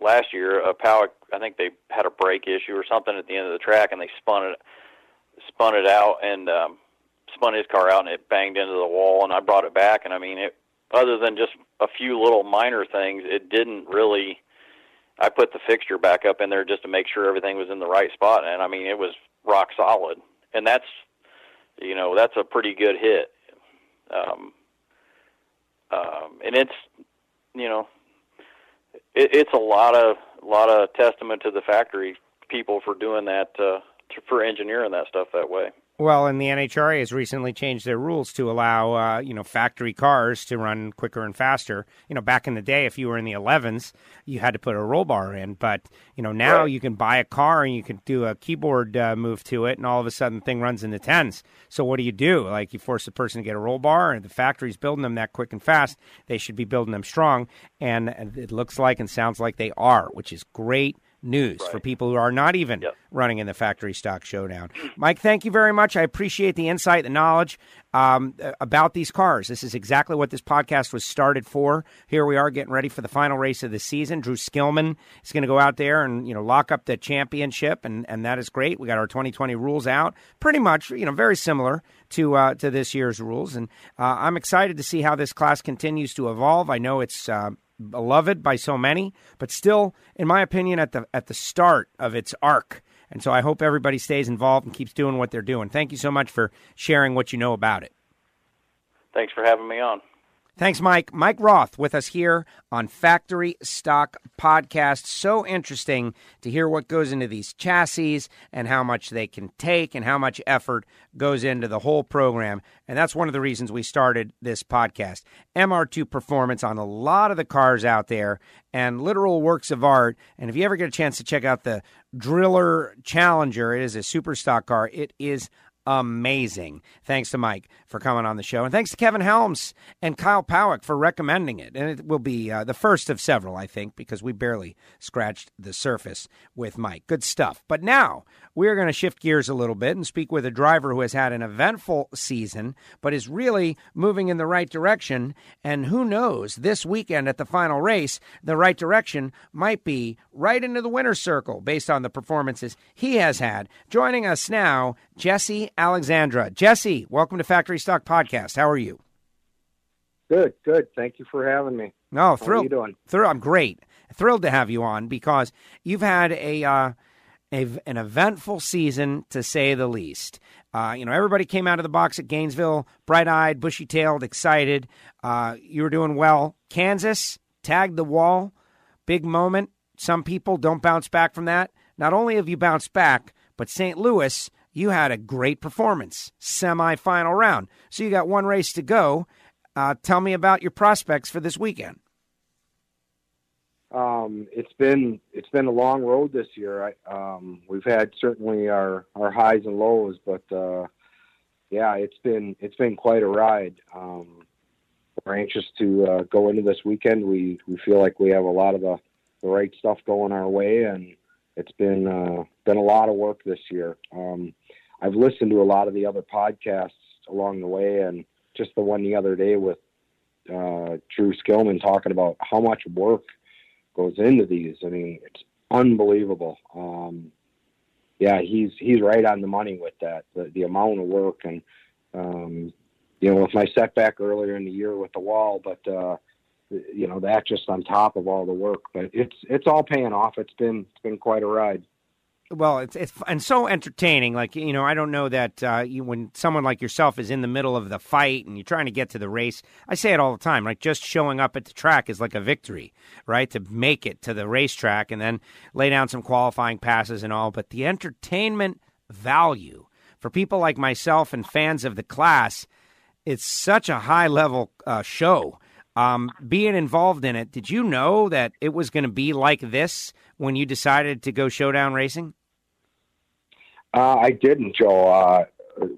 last year, a Pawuk, I think they had a brake issue or something at the end of the track, and they spun it spun it out and um, spun his car out, and it banged into the wall. And I brought it back, and I mean, it other than just a few little minor things, it didn't really. I put the fixture back up in there just to make sure everything was in the right spot, and I mean, it was rock solid. And that's, you know, that's a pretty good hit. Um, um, and it's, you know, it, it's a lot of lot of testament to the factory people for doing that, uh, to, for engineering that stuff that way. Well, and the NHRA has recently changed their rules to allow, uh, you know, factory cars to run quicker and faster. You know, back in the day, if you were in the 11s, you had to put a roll bar in. But, you know, now Right. you can buy a car and you can do a keyboard uh, move to it, and all of a sudden the thing runs in the 10s. So what do you do? Like, you force the person to get a roll bar, and the factory's building them that quick and fast. They should be building them strong. And it looks like and sounds like they are, which is great news Right. for people who are not even Yep. running in the factory stock showdown. Mike, thank you very much. I appreciate the insight, the knowledge um, about these cars. This is exactly what this podcast was started for. Here we are getting ready for the final race of the season. Drew Skillman is going to go out there and you know lock up the championship, and, and that is great. We got our 2020 rules out, pretty much you know very similar to uh, to this year's rules, and uh, I'm excited to see how this class continues to evolve. I know it's. Uh, beloved by so many, but still, in my opinion, at the at the start of its arc. And so I hope everybody stays involved and keeps doing what they're doing. Thank you so much for sharing what you know about it. Thanks for having me on. Thanks, Mike. Mike Roth with us here on Factory Stock Podcast. So interesting to hear what goes into these chassis and how much they can take and how much effort goes into the whole program. And that's one of the reasons we started this podcast. MR2 performance on a lot of the cars out there and literal works of art. And if you ever get a chance to check out the Driller Challenger, it is a super stock car. It is amazing. Thanks to Mike for coming on the show. And thanks to Kevin Helms and Kyle Pawuk for recommending it. And it will be uh, the first of several, I think, because we barely scratched the surface with Mike. Good stuff. But now we're going to shift gears a little bit and speak with a driver who has had an eventful season, but is really moving in the right direction. And who knows, this weekend at the final race, the right direction might be right into the winner's circle based on the performances he has had. Joining us now, Jesse Alexander. Jesse, welcome to Factory Stock Podcast. How are you? Good, good. Thank you for having me. No, How are thrilled. you doing? Thrilled. I'm great. Thrilled to have you on because you've had a, uh, a an eventful season to say the least. Uh, you know, everybody came out of the box at Gainesville, bright-eyed, bushy-tailed, excited. Uh, you were doing well. Kansas tagged the wall, big moment. Some people don't bounce back from that. Not only have you bounced back, but St. Louis, you had a great performance, semi-final round. So you got one race to go. Uh, tell me about your prospects for this weekend. Um, it's been it's been a long road this year. I, um, we've had certainly our, our highs and lows, but uh, yeah, it's been it's been quite a ride. Um, we're anxious to uh, go into this weekend. We we feel like we have a lot of the, the right stuff going our way, and it's been uh, been a lot of work this year. Um, I've listened to a lot of the other podcasts along the way, and just the one the other day with uh, Drew Skillman talking about how much work goes into these. I mean, it's unbelievable. Um, yeah, he's he's right on the money with that. The, the amount of work and um, you know, with my setback earlier in the year with the wall, but uh, you know that just on top of all the work. But it's it's all paying off. It's been it's been quite a ride. Well, it's it's and so entertaining. Like you know, I don't know that uh, you, when someone like yourself is in the middle of the fight and you're trying to get to the race. I say it all the time. Like just showing up at the track is like a victory, right? To make it to the racetrack and then lay down some qualifying passes and all. But the entertainment value for people like myself and fans of the class, it's such a high level uh, show. Um, being involved in it, did you know that it was going to be like this when you decided to go showdown racing? Uh, I didn't, Joe. Uh,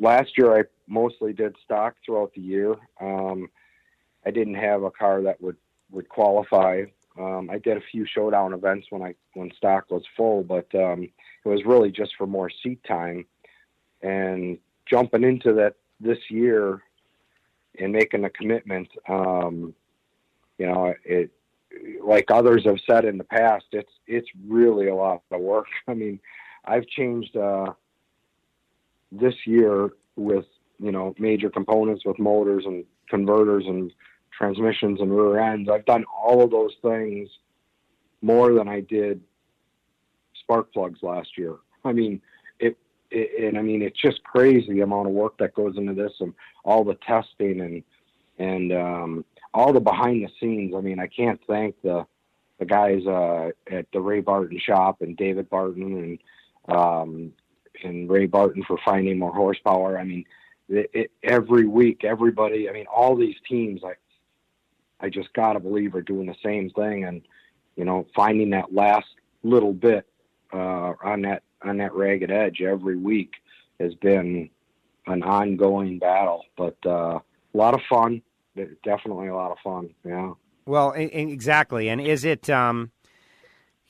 last year, I mostly did stock throughout the year. Um, I didn't have a car that would would qualify. Um, I did a few showdown events when I when stock was full, but um, it was really just for more seat time. And jumping into that this year and making a commitment, um, you know, it like others have said in the past, it's it's really a lot of work. I mean, I've changed uh, this year with you know major components with motors and converters and transmissions and rear ends. I've done all of those things more than I did spark plugs last year. I mean, it, it and I mean it's just crazy the amount of work that goes into this and all the testing and and um, all the behind the scenes. I mean, I can't thank the the guys uh, at the Ray Barton shop and David Barton and um, and Ray Barton for finding more horsepower. I mean, it, it, every week, everybody. I mean, all these teams. I I just gotta believe are doing the same thing, and you know, finding that last little bit uh, on that on that ragged edge every week has been an ongoing battle, but uh, a lot of fun. Definitely a lot of fun. Yeah. Well, exactly. And is it, um,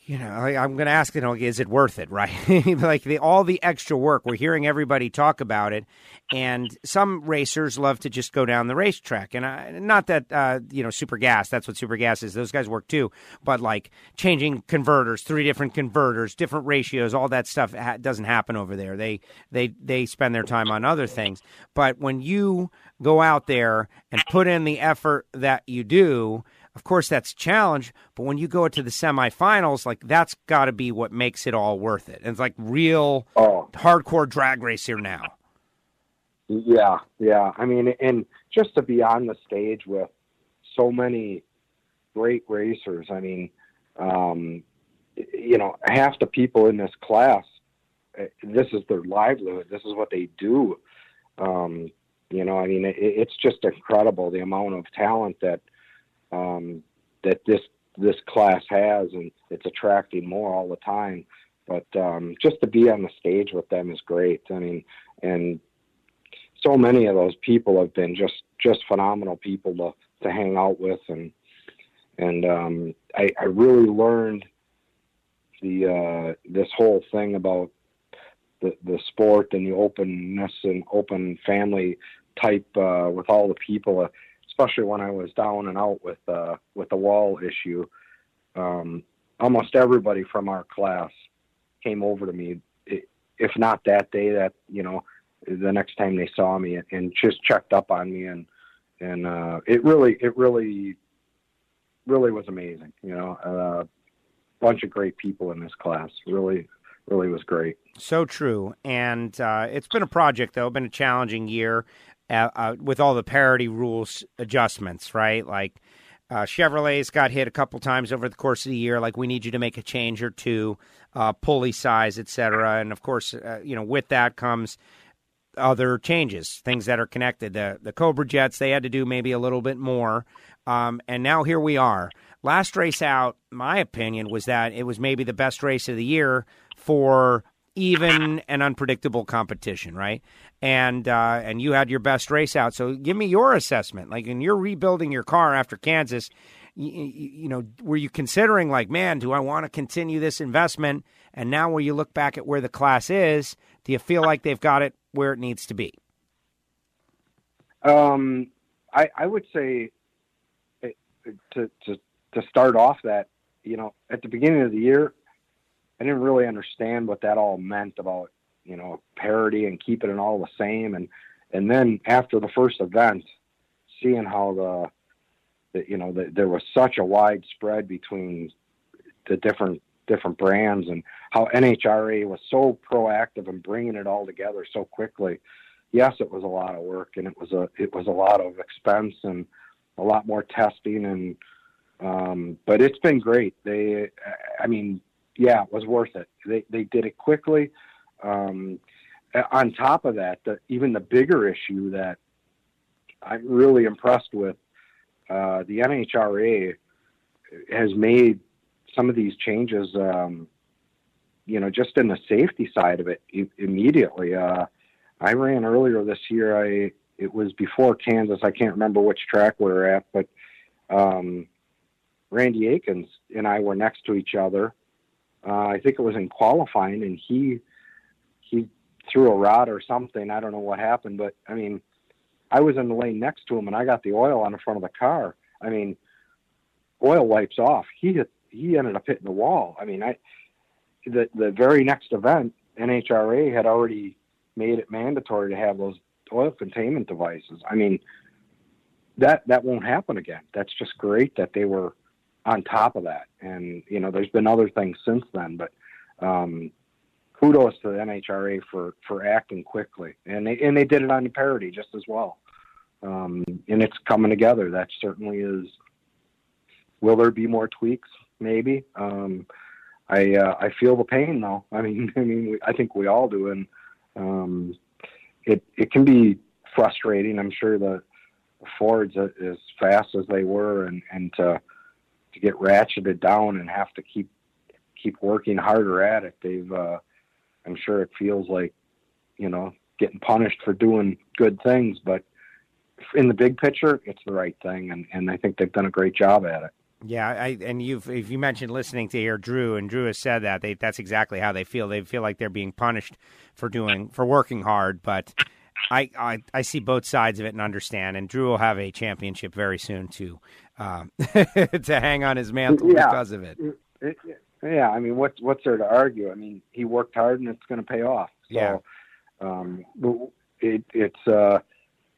you know, I, am going to ask, you know, is it worth it, right? like the, all the extra work, we're hearing everybody talk about it, and some racers love to just go down the racetrack, and I, not that uh, you know, super gas. That's what super gas is. Those guys work too, but like changing converters, three different converters, different ratios, all that stuff ha- doesn't happen over there. They they they spend their time on other things. But when you go out there and put in the effort that you do of course, that's a challenge, but when you go to the semifinals, like that's got to be what makes it all worth it. And it's like real oh. hardcore drag race here now. Yeah, yeah. I mean, and just to be on the stage with so many great racers. I mean, um, you know, half the people in this class, eh, this is their livelihood. This is what they do. Um, you know, I mean, it, it's just incredible the amount of talent that um, that this this class has, and it's attracting more all the time. But um, just to be on the stage with them is great. I mean, and so many of those people have been just just phenomenal people to to hang out with, and and um, I, I really learned the uh, this whole thing about the the sport and the openness and open family type uh, with all the people. Especially when I was down and out with uh, with the wall issue. Um, almost everybody from our class came over to me, if not that day, that you know, the next time they saw me, and just checked up on me, and and uh, it really, it really, really was amazing. You know, a uh, bunch of great people in this class. Really, really was great. So true, and uh, it's been a project though, been a challenging year uh, uh, with all the parity rules adjustments, right? Like uh, Chevrolet's got hit a couple times over the course of the year. Like we need you to make a change or two, uh, pulley size, etc. And of course, uh, you know, with that comes other changes, things that are connected. The the Cobra Jets they had to do maybe a little bit more, um, and now here we are. Last race out, my opinion was that it was maybe the best race of the year for even and unpredictable competition, right? And uh, and you had your best race out. So give me your assessment. Like, when you're rebuilding your car after Kansas, you, you know, were you considering like, man, do I want to continue this investment? And now, when you look back at where the class is, do you feel like they've got it where it needs to be? Um, I, I would say eh, to to to start off that you know at the beginning of the year I didn't really understand what that all meant about you know parity and keeping it all the same. And and then after the first event seeing how the, the you know the, there was such a wide spread between the different different brands and how NHRA was so proactive in bringing it all together so quickly. Yes it was a lot of work and it was a it was a lot of expense and a lot more testing and um, but it's been great. They I mean yeah, it was worth it. They they did it quickly. Um, on top of that, the, even the bigger issue that I'm really impressed with, uh, the NHRA has made some of these changes. Um, you know, just in the safety side of it, immediately. Uh, I ran earlier this year. I it was before Kansas. I can't remember which track we were at, but um, Randy Akins and I were next to each other uh, I think it was in qualifying, and he he threw a rod or something. I don't know what happened, but I mean, I was in the lane next to him, and I got the oil on the front of the car. I mean, oil wipes off. He hit. He ended up hitting the wall. I mean, I the the very next event, NHRA had already made it mandatory to have those oil containment devices. I mean, that that won't happen again. That's just great that they were on top of that. And you know, there's been other things since then, but um, kudos to the NHRA for for acting quickly, and they and they did it on parity just as well. Um, and it's coming together. That certainly is. Will there be more tweaks? Maybe. Um, I uh, I feel the pain though. I mean, I mean, we, I think we all do, and um, it it can be frustrating. I'm sure the Fords, uh, as fast as they were, and and to to get ratcheted down and have to keep keep working harder at it. They've uh, I'm sure it feels like you know getting punished for doing good things, but in the big picture, it's the right thing, and and I think they've done a great job at it. Yeah, I, and you've if you mentioned listening to hear Drew, and Drew has said that they, that's exactly how they feel. They feel like they're being punished for doing for working hard, but I, I, I see both sides of it and understand. And Drew will have a championship very soon to um, to hang on his mantle yeah. because of it. it. Yeah, I mean, what's what's there to argue? I mean, he worked hard and it's going to pay off. So, yeah. Um, it, it's uh,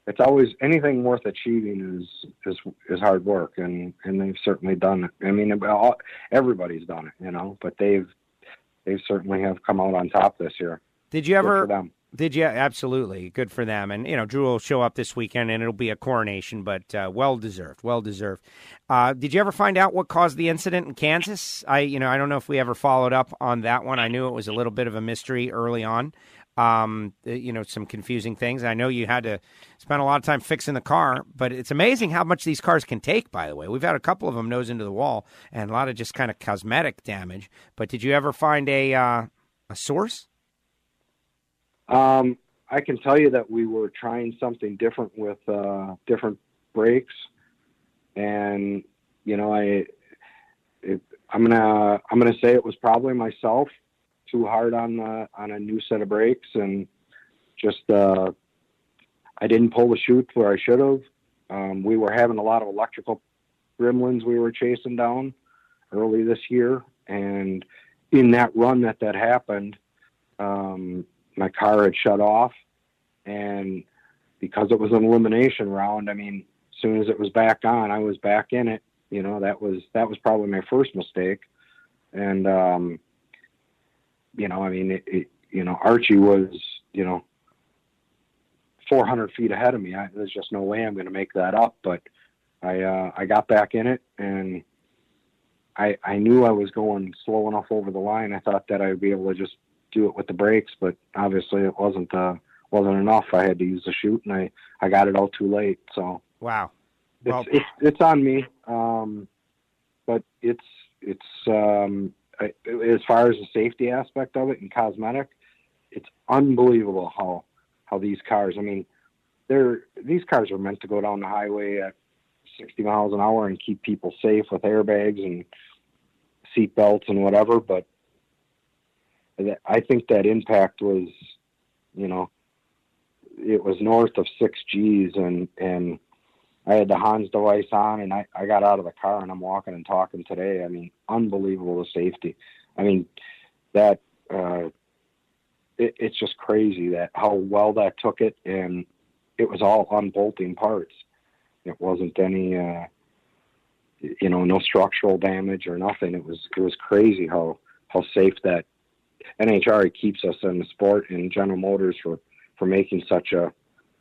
it's always anything worth achieving is is is hard work, and and they've certainly done it. I mean, all, everybody's done it, you know, but they've they've certainly have come out on top this year. Did you ever? Did you? Absolutely. Good for them. And, you know, Drew will show up this weekend and it'll be a coronation, but uh, well deserved. Well deserved. Uh, did you ever find out what caused the incident in Kansas? I, you know, I don't know if we ever followed up on that one. I knew it was a little bit of a mystery early on. Um, uh, you know, some confusing things. I know you had to spend a lot of time fixing the car, but it's amazing how much these cars can take, by the way. We've had a couple of them nose into the wall and a lot of just kind of cosmetic damage. But did you ever find a, uh, a source? Um, I can tell you that we were trying something different with uh, different brakes, and you know, I it, I'm gonna I'm gonna say it was probably myself too hard on the on a new set of brakes, and just uh, I didn't pull the chute where I should have. Um, we were having a lot of electrical gremlins we were chasing down early this year, and in that run that that happened, um, my car had shut off, and because it was an elimination round, I mean, as soon as it was back on, I was back in it. You know, that was that was probably my first mistake, and um, you know, I mean, it, it, you know, Archie was, you know, 400 feet ahead of me. I, there's just no way I'm going to make that up. But I, uh, I got back in it, and I, I knew I was going slow enough over the line. I thought that I'd be able to just do it with the brakes, but obviously it wasn't uh, wasn't enough. I had to use the chute, and I I got it all too late. So wow, well, it's it's, it's on me. Um, but it's it's um, I, as far as the safety aspect of it and cosmetic, it's unbelievable how how these cars. I mean, they're these cars are meant to go down the highway at 60 miles an hour and keep people safe with airbags and seat belts and whatever. But I think that impact was, you know, it was north of six G's, and and I had the Hans device on, and I I got out of the car and I'm walking and talking today. I mean, unbelievable the safety. I mean, that uh, it, it's just crazy that how well that took it, and it was all unbolting parts. It wasn't any, uh, you know, no structural damage or nothing. It was it was crazy how how safe that NHRA keeps us in the sport and General Motors for for making such a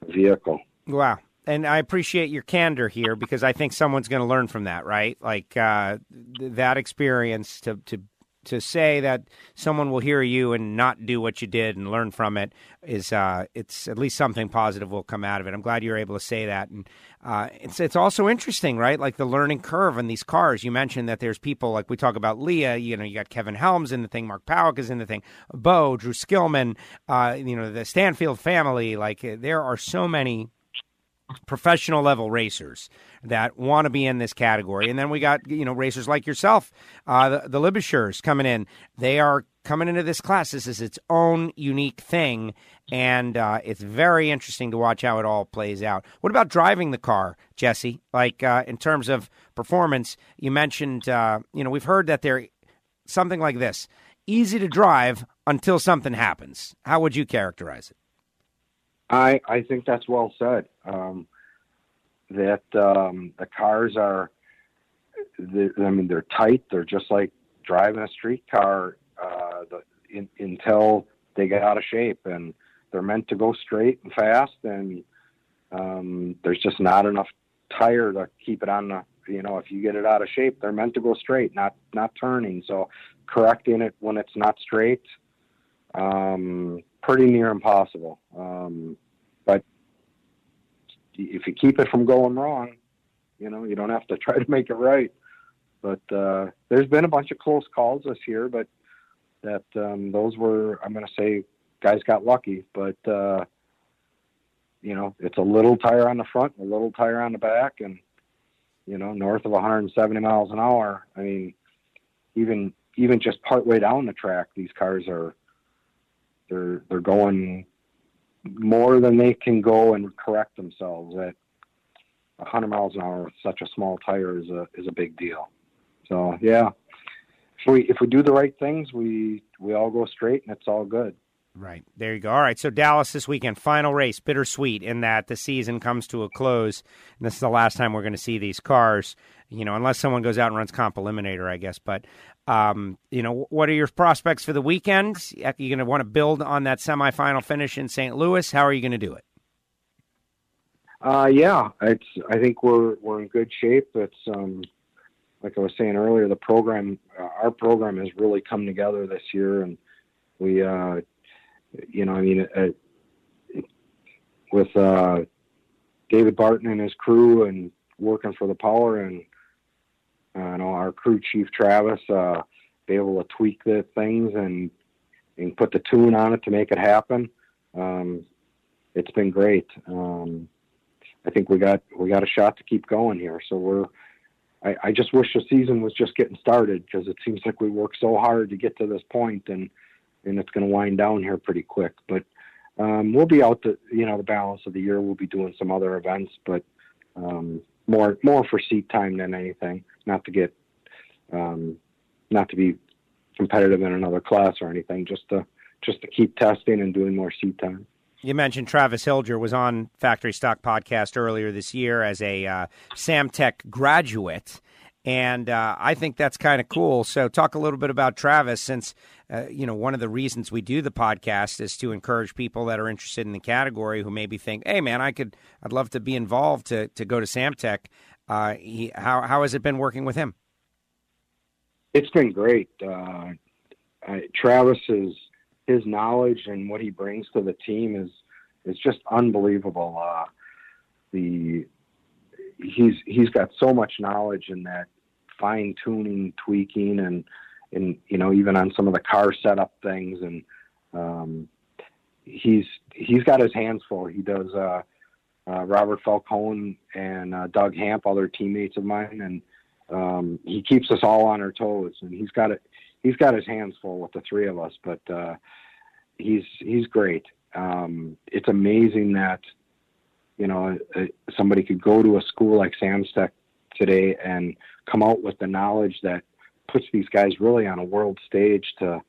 vehicle. Wow. And I appreciate your candor here because I think someone's going to learn from that, right? Like uh, that experience to to to say that someone will hear you and not do what you did and learn from it is uh, it's at least something positive will come out of it. I'm glad you're able to say that, and uh, it's it's also interesting, right? Like the learning curve in these cars. You mentioned that there's people like we talk about Leah. You know, you got Kevin Helms in the thing, Mark Pawuk is in the thing, Bo, Drew Skillman, uh, you know, the Stanfield family. Like there are so many professional level racers that want to be in this category. And then we got, you know, racers like yourself, uh, the, the coming in. They are coming into this class. This is its own unique thing. And uh, it's very interesting to watch how it all plays out. What about driving the car, Jesse? Like uh, in terms of performance, you mentioned, uh, you know, we've heard that they're something like this easy to drive until something happens. How would you characterize it? I I think that's well said. Um, that um, the cars are, I mean, they're tight. They're just like driving a street car uh, the, in, until they get out of shape, and they're meant to go straight and fast. And um, there's just not enough tire to keep it on the. You know, if you get it out of shape, they're meant to go straight, not not turning. So correcting it when it's not straight, um, pretty near impossible. Um, but if you keep it from going wrong, you know, you don't have to try to make it right. But uh, there's been a bunch of close calls this year, but that um, those were, I'm going to say, guys got lucky. But uh, you know, it's a little tire on the front, a little tire on the back, and you know, north of 170 miles an hour. I mean, even even just partway down the track, these cars are they're they're going more than they can go and correct themselves at 100 miles an hour with such a small tire is a is a big deal. So yeah, if we if we do the right things, we we all go straight and it's all good. Right. There you go. All right. So Dallas this weekend, final race, bittersweet in that the season comes to a close. And this is the last time we're going to see these cars, you know, unless someone goes out and runs comp eliminator, I guess. But, um, you know, what are your prospects for the weekend? Are you going to want to build on that semifinal finish in St. Louis? How are you going to do it? Uh, yeah, it's, I think we're, we're in good shape. It's, um, like I was saying earlier, the program, uh, our program has really come together this year and we, uh, you know, I mean, uh, with uh, David Barton and his crew and working for the power and uh, you know our crew chief Travis, uh, be able to tweak the things and and put the tune on it to make it happen. Um, it's been great. Um, I think we got we got a shot to keep going here. So we're. I, I just wish the season was just getting started because it seems like we worked so hard to get to this point and and it's going to wind down here pretty quick. But um, we'll be out the you know the balance of the year. We'll be doing some other events, but um, more more for seat time than anything. Not to get um, not to be competitive in another class or anything. Just to just to keep testing and doing more seat time. You mentioned Travis Hilger was on Factory Stock Podcast earlier this year as a uh, Samtech graduate. And uh, I think that's kind of cool. So, talk a little bit about Travis, since uh, you know one of the reasons we do the podcast is to encourage people that are interested in the category who maybe think, "Hey, man, I could, I'd love to be involved to to go to Samtech." Uh, he, how how has it been working with him? It's been great. Uh, is his knowledge and what he brings to the team is is just unbelievable. Uh, the he's he's got so much knowledge in that fine tuning, tweaking, and and you know even on some of the car setup things, and um, he's he's got his hands full. He does. Uh, uh, Robert Falcone and uh, Doug Hamp, other teammates of mine, and um, he keeps us all on our toes. And he's got it. He's got his hands full with the three of us, but uh, he's he's great. Um, it's amazing that you know somebody could go to a school like Samtech today and come out with the knowledge that puts these guys really on a world stage to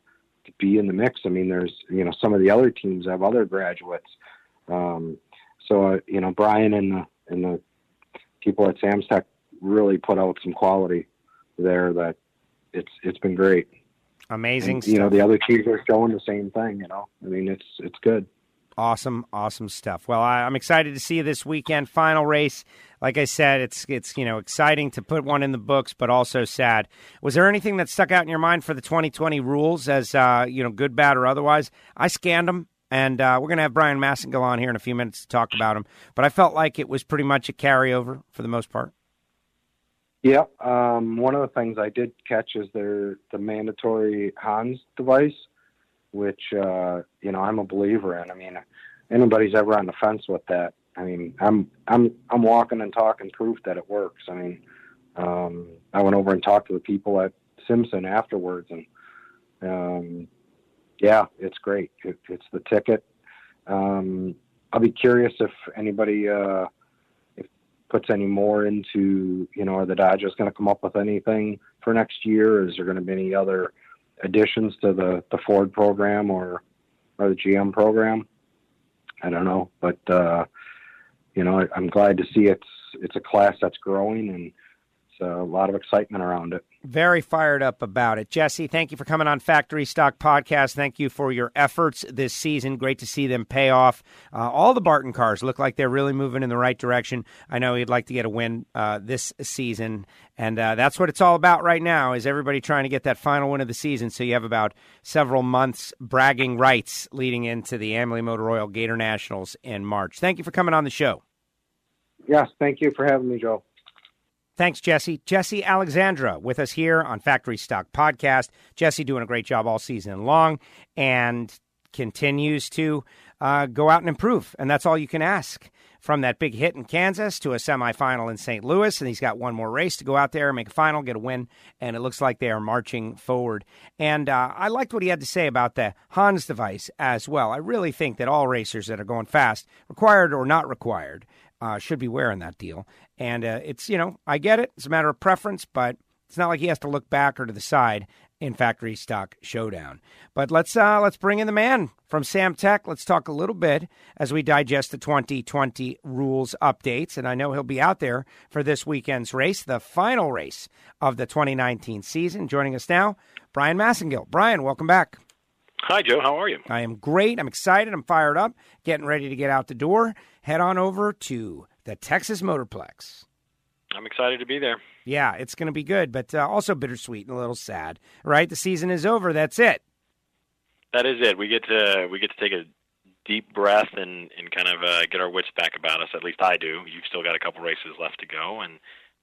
to be in the mix. I mean, there's you know some of the other teams have other graduates. Um, so uh, you know Brian and the and the people at Samtech really put out some quality there that it's it's been great. Amazing. And, you know the other teams are showing the same thing. You know, I mean it's it's good. Awesome, awesome stuff. Well, I, am excited to see you this weekend. Final race. Like I said, it's it's you know exciting to put one in the books, but also sad. Was there anything that stuck out in your mind for the 2020 rules, as uh, you know, good, bad, or otherwise? I scanned them, and uh, we're going to have Brian Massingill on here in a few minutes to talk about them. But I felt like it was pretty much a carryover for the most part. Yeah, um, one of the things I did catch is their the mandatory Hans device which uh, you know I'm a believer in. I mean, anybody's ever on the fence with that. I mean, I'm I'm I'm walking and talking proof that it works. I mean, um, I went over and talked to the people at Simpson afterwards, and um, yeah, it's great. It, it's the ticket. Um, I'll be curious if anybody uh, if puts any more into you know, are the Dodgers going to come up with anything for next year? Is there going to be any other additions to the, the Ford program or or the GM program. I don't know, but uh, you know, I, I'm glad to see it's it's a class that's growing and a lot of excitement around it. Very fired up about it. Jesse, thank you for coming on Factory Stock Podcast. Thank you for your efforts this season. Great to see them pay off. Uh, all the Barton cars look like they're really moving in the right direction. I know he'd like to get a win uh, this season, and uh, that's what it's all about right now is everybody trying to get that final win of the season. So you have about several months bragging rights leading into the Amalie Motor Oil Gator Nationals in March. Thank you for coming on the show. Yes, thank you for having me, Joe. Thanks, Jesse. Jesse Alexander with us here on Factory Stock Podcast. Jesse doing a great job all season long. And continues to uh, go out and improve, and that's all you can ask. From that big hit in Kansas to a semifinal in St. Louis, and he's got one more race to go out there and make a final, get a win, and it looks like they are marching forward. And uh, I liked what he had to say about the Hans device as well. I really think that all racers that are going fast, required or not required, uh, should be wearing that deal. And uh, it's, you know, I get it. It's a matter of preference, but it's not like he has to look back or to the side in factory stock showdown. But let's uh, let's bring in the man from Sam Tech. Let's talk a little bit as we digest the 2020 rules updates. And I know he'll be out there for this weekend's race, the final race of the 2019 season. Joining us now, Brian Massingill. Brian, welcome back. Hi, Joe. How are you? I am great. I'm excited. I'm fired up. Getting ready to get out the door. Head on over to the Texas Motorplex. I'm excited to be there. Yeah, it's going to be good, but uh, also bittersweet and a little sad. Right? The season is over. That's it. That is it. We get to we get to take a deep breath and and kind of uh, get our wits back about us. At least I do. You've still got a couple races left to go, and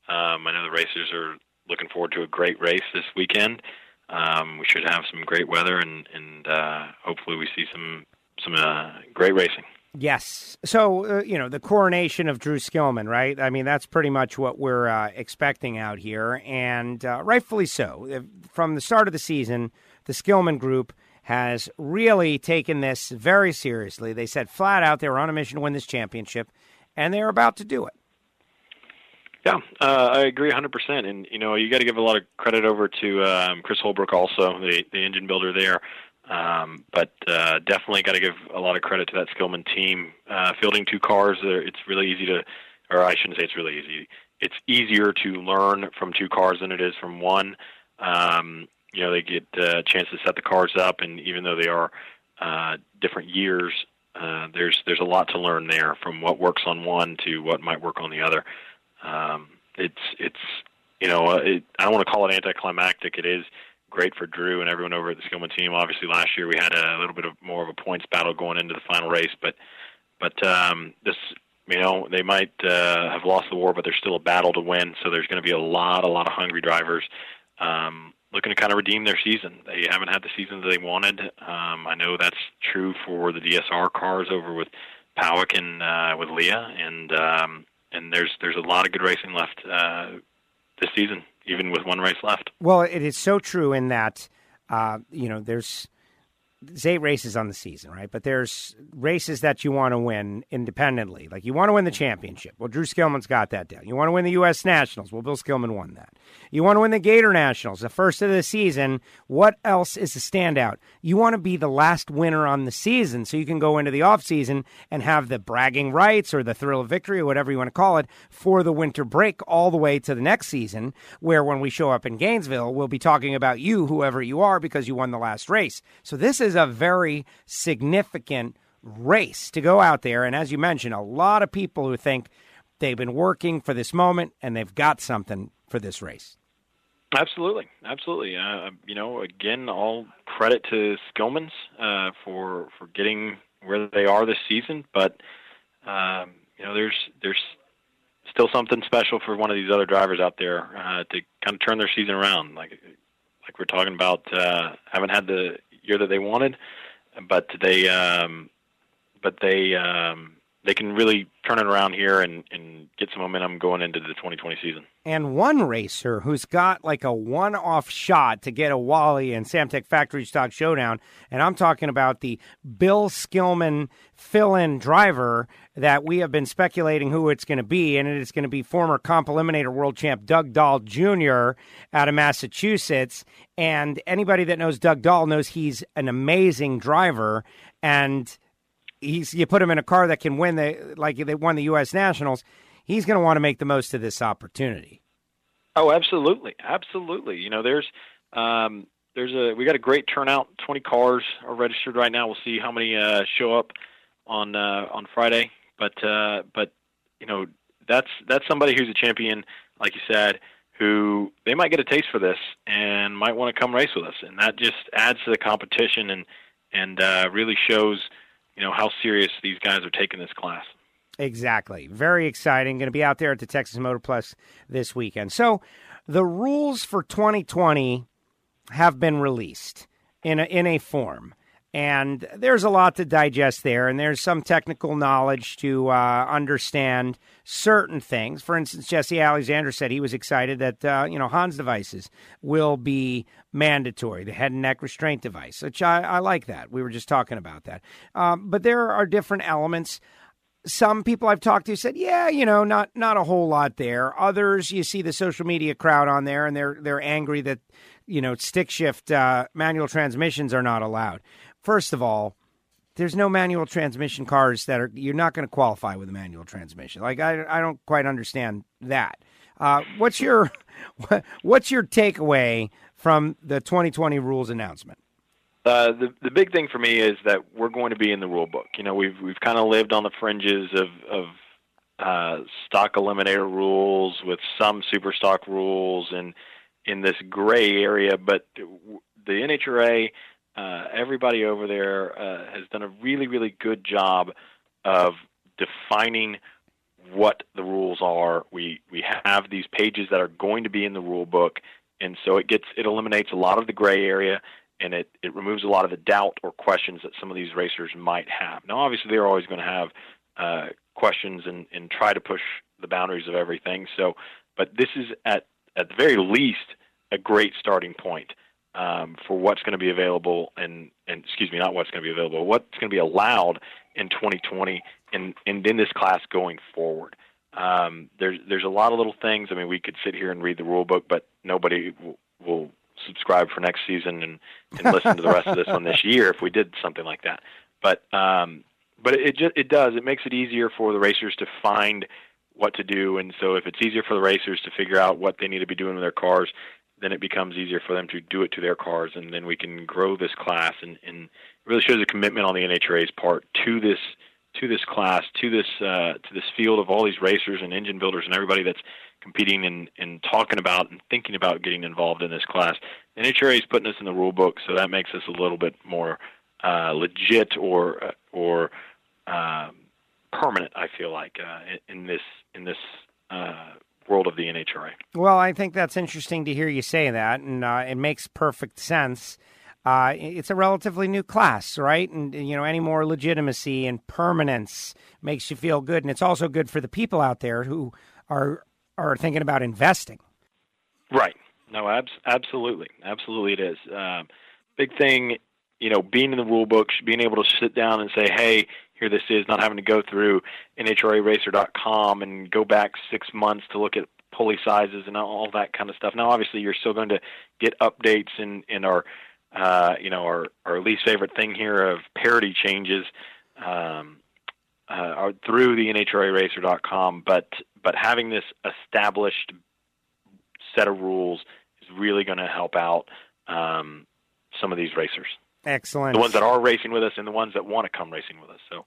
um, I know the racers are looking forward to a great race this weekend. Um, we should have some great weather, and and uh, hopefully we see some some uh, great racing. Yes. So, uh, you know, the coronation of Drew Skillman, right? I mean, that's pretty much what we're uh, expecting out here, and uh, rightfully so. From the start of the season, the Skillman group has really taken this very seriously. They said flat out they were on a mission to win this championship, and they're about to do it. Yeah, uh, I agree 100%. And, you know, you got to give a lot of credit over to um, Chris Holbrook also, the, the engine builder there. Um, but uh, definitely got to give a lot of credit to that Skillman team. Uh, fielding two cars, uh, it's really easy to, or I shouldn't say it's really easy. It's easier to learn from two cars than it is from one. Um, you know, they get uh, a chance to set the cars up, and even though they are uh, different years, uh, there's there's a lot to learn there from what works on one to what might work on the other. Um, it's it's you know, uh, it, I don't want to call it anticlimactic. It is great for Drew and everyone over at the Skillman team. Obviously, last year we had a little bit of more of a points battle going into the final race, but but um, this you know they might uh, have lost the war, but there's still a battle to win. So there's going to be a lot a lot of hungry drivers. Um, looking to kind of redeem their season. They haven't had the season that they wanted. Um, I know that's true for the DSR cars over with Pawuk and uh, with Leah, and um, and there's there's a lot of good racing left uh, this season even with one race left. Well, it is so true in that, uh, you know, there's there's eight races on the season, right? But there's races that you want to win independently. Like you want to win the mm-hmm. championship. Well, Drew Skillman's got that down. You want to win the U.S. Nationals. Well, Bill Skillman won that. You want to win the Gator Nationals, the first of the season. What else is a standout? You want to be the last winner on the season so you can go into the offseason and have the bragging rights or the thrill of victory or whatever you want to call it for the winter break all the way to the next season, where when we show up in Gainesville, we'll be talking about you, whoever you are, because you won the last race. So this is a very significant race to go out there. And as you mentioned, a lot of people who think they've been working for this moment and they've got something for this race. Absolutely, absolutely. Uh, you know, again, all credit to Skillman's uh, for for getting where they are this season. But um, you know, there's there's still something special for one of these other drivers out there uh, to kind of turn their season around. Like like we're talking about, uh, haven't had the year that they wanted, but they um, but they um, they can really turn it around here and, and get some momentum going into the 2020 season. And one racer who's got like a one off shot to get a Wally and Samtech Factory Stock Showdown, and I'm talking about the Bill Skillman fill in driver that we have been speculating who it's going to be, and it is going to be former comp eliminator world champ Doug Dahl Jr. out of Massachusetts. And anybody that knows Doug Dahl knows he's an amazing driver. And he's you put him in a car that can win the like they won the U.S. Nationals. He's going to want to make the most of this opportunity. Oh, absolutely, absolutely. You know, there's um, there's a we got a great turnout. Twenty cars are registered right now. We'll see how many uh, show up on uh, on Friday. But uh, but you know that's that's somebody who's a champion, like you said, who they might get a taste for this and might want to come race with us, and that just adds to the competition and and uh, really shows you know how serious these guys are taking this class. Exactly. Very exciting. Going to be out there at the Texas Motorplex this weekend. So, the rules for 2020 have been released in a, in a form. And there's a lot to digest there, and there's some technical knowledge to uh, understand certain things. For instance, Jesse Alexander said he was excited that uh, you know Hans devices will be mandatory, the head and neck restraint device, which I, I like that. We were just talking about that. Um, but there are different elements some people I've talked to said, "Yeah, you know, not not a whole lot there." Others, you see the social media crowd on there, and they're they're angry that you know stick shift uh, manual transmissions are not allowed. First of all, there's no manual transmission cars that are you're not going to qualify with a manual transmission. Like I I don't quite understand that. Uh, what's your what's your takeaway from the 2020 rules announcement? Uh, the the big thing for me is that we're going to be in the rule book. You know, we've we've kind of lived on the fringes of of uh, stock eliminator rules with some super stock rules and in this gray area. But the NHRA, uh, everybody over there uh, has done a really really good job of defining what the rules are. We we have these pages that are going to be in the rule book, and so it gets it eliminates a lot of the gray area and it, it removes a lot of the doubt or questions that some of these racers might have. Now, obviously, they're always going to have uh, questions and, and try to push the boundaries of everything. So, but this is at at the very least a great starting point um, for what's going to be available and and excuse me, not what's going to be available, what's going to be allowed in 2020 and and in this class going forward. Um, there's there's a lot of little things. I mean, we could sit here and read the rule book, but nobody will, will subscribe for next season and, and listen to the rest of this one this year if we did something like that. But um, but it just it does it makes it easier for the racers to find what to do, and so if it's easier for the racers to figure out what they need to be doing with their cars, then it becomes easier for them to do it to their cars, and then we can grow this class, and, and it really shows a commitment on the NHRA's part to this to this class, to this uh, to this field of all these racers and engine builders and everybody that's competing and, and talking about and thinking about getting involved in this class. And NHRA is putting us in the rule book, so that makes us a little bit more uh, legit or uh, or um, permanent. I feel like uh, in this in this uh, world of the NHRA. Well, I think that's interesting to hear you say that, and uh, it makes perfect sense. Uh, it's a relatively new class, right? And you know, any more legitimacy and permanence makes you feel good, and it's also good for the people out there who are are thinking about investing. Right. No, abs- absolutely, absolutely, it is. Um, big thing, you know, being in the rule books, being able to sit down and say, "Hey, here this is," not having to go through NHRARacer.com and go back six months to look at pulley sizes and all that kind of stuff. Now, obviously, you're still going to get updates in in our, uh, you know, our our least favorite thing here of parity changes. Um, uh, through the NHRARacer.com, but but having this established set of rules is really going to help out um, some of these racers. Excellent. The ones that are racing with us and the ones that want to come racing with us. So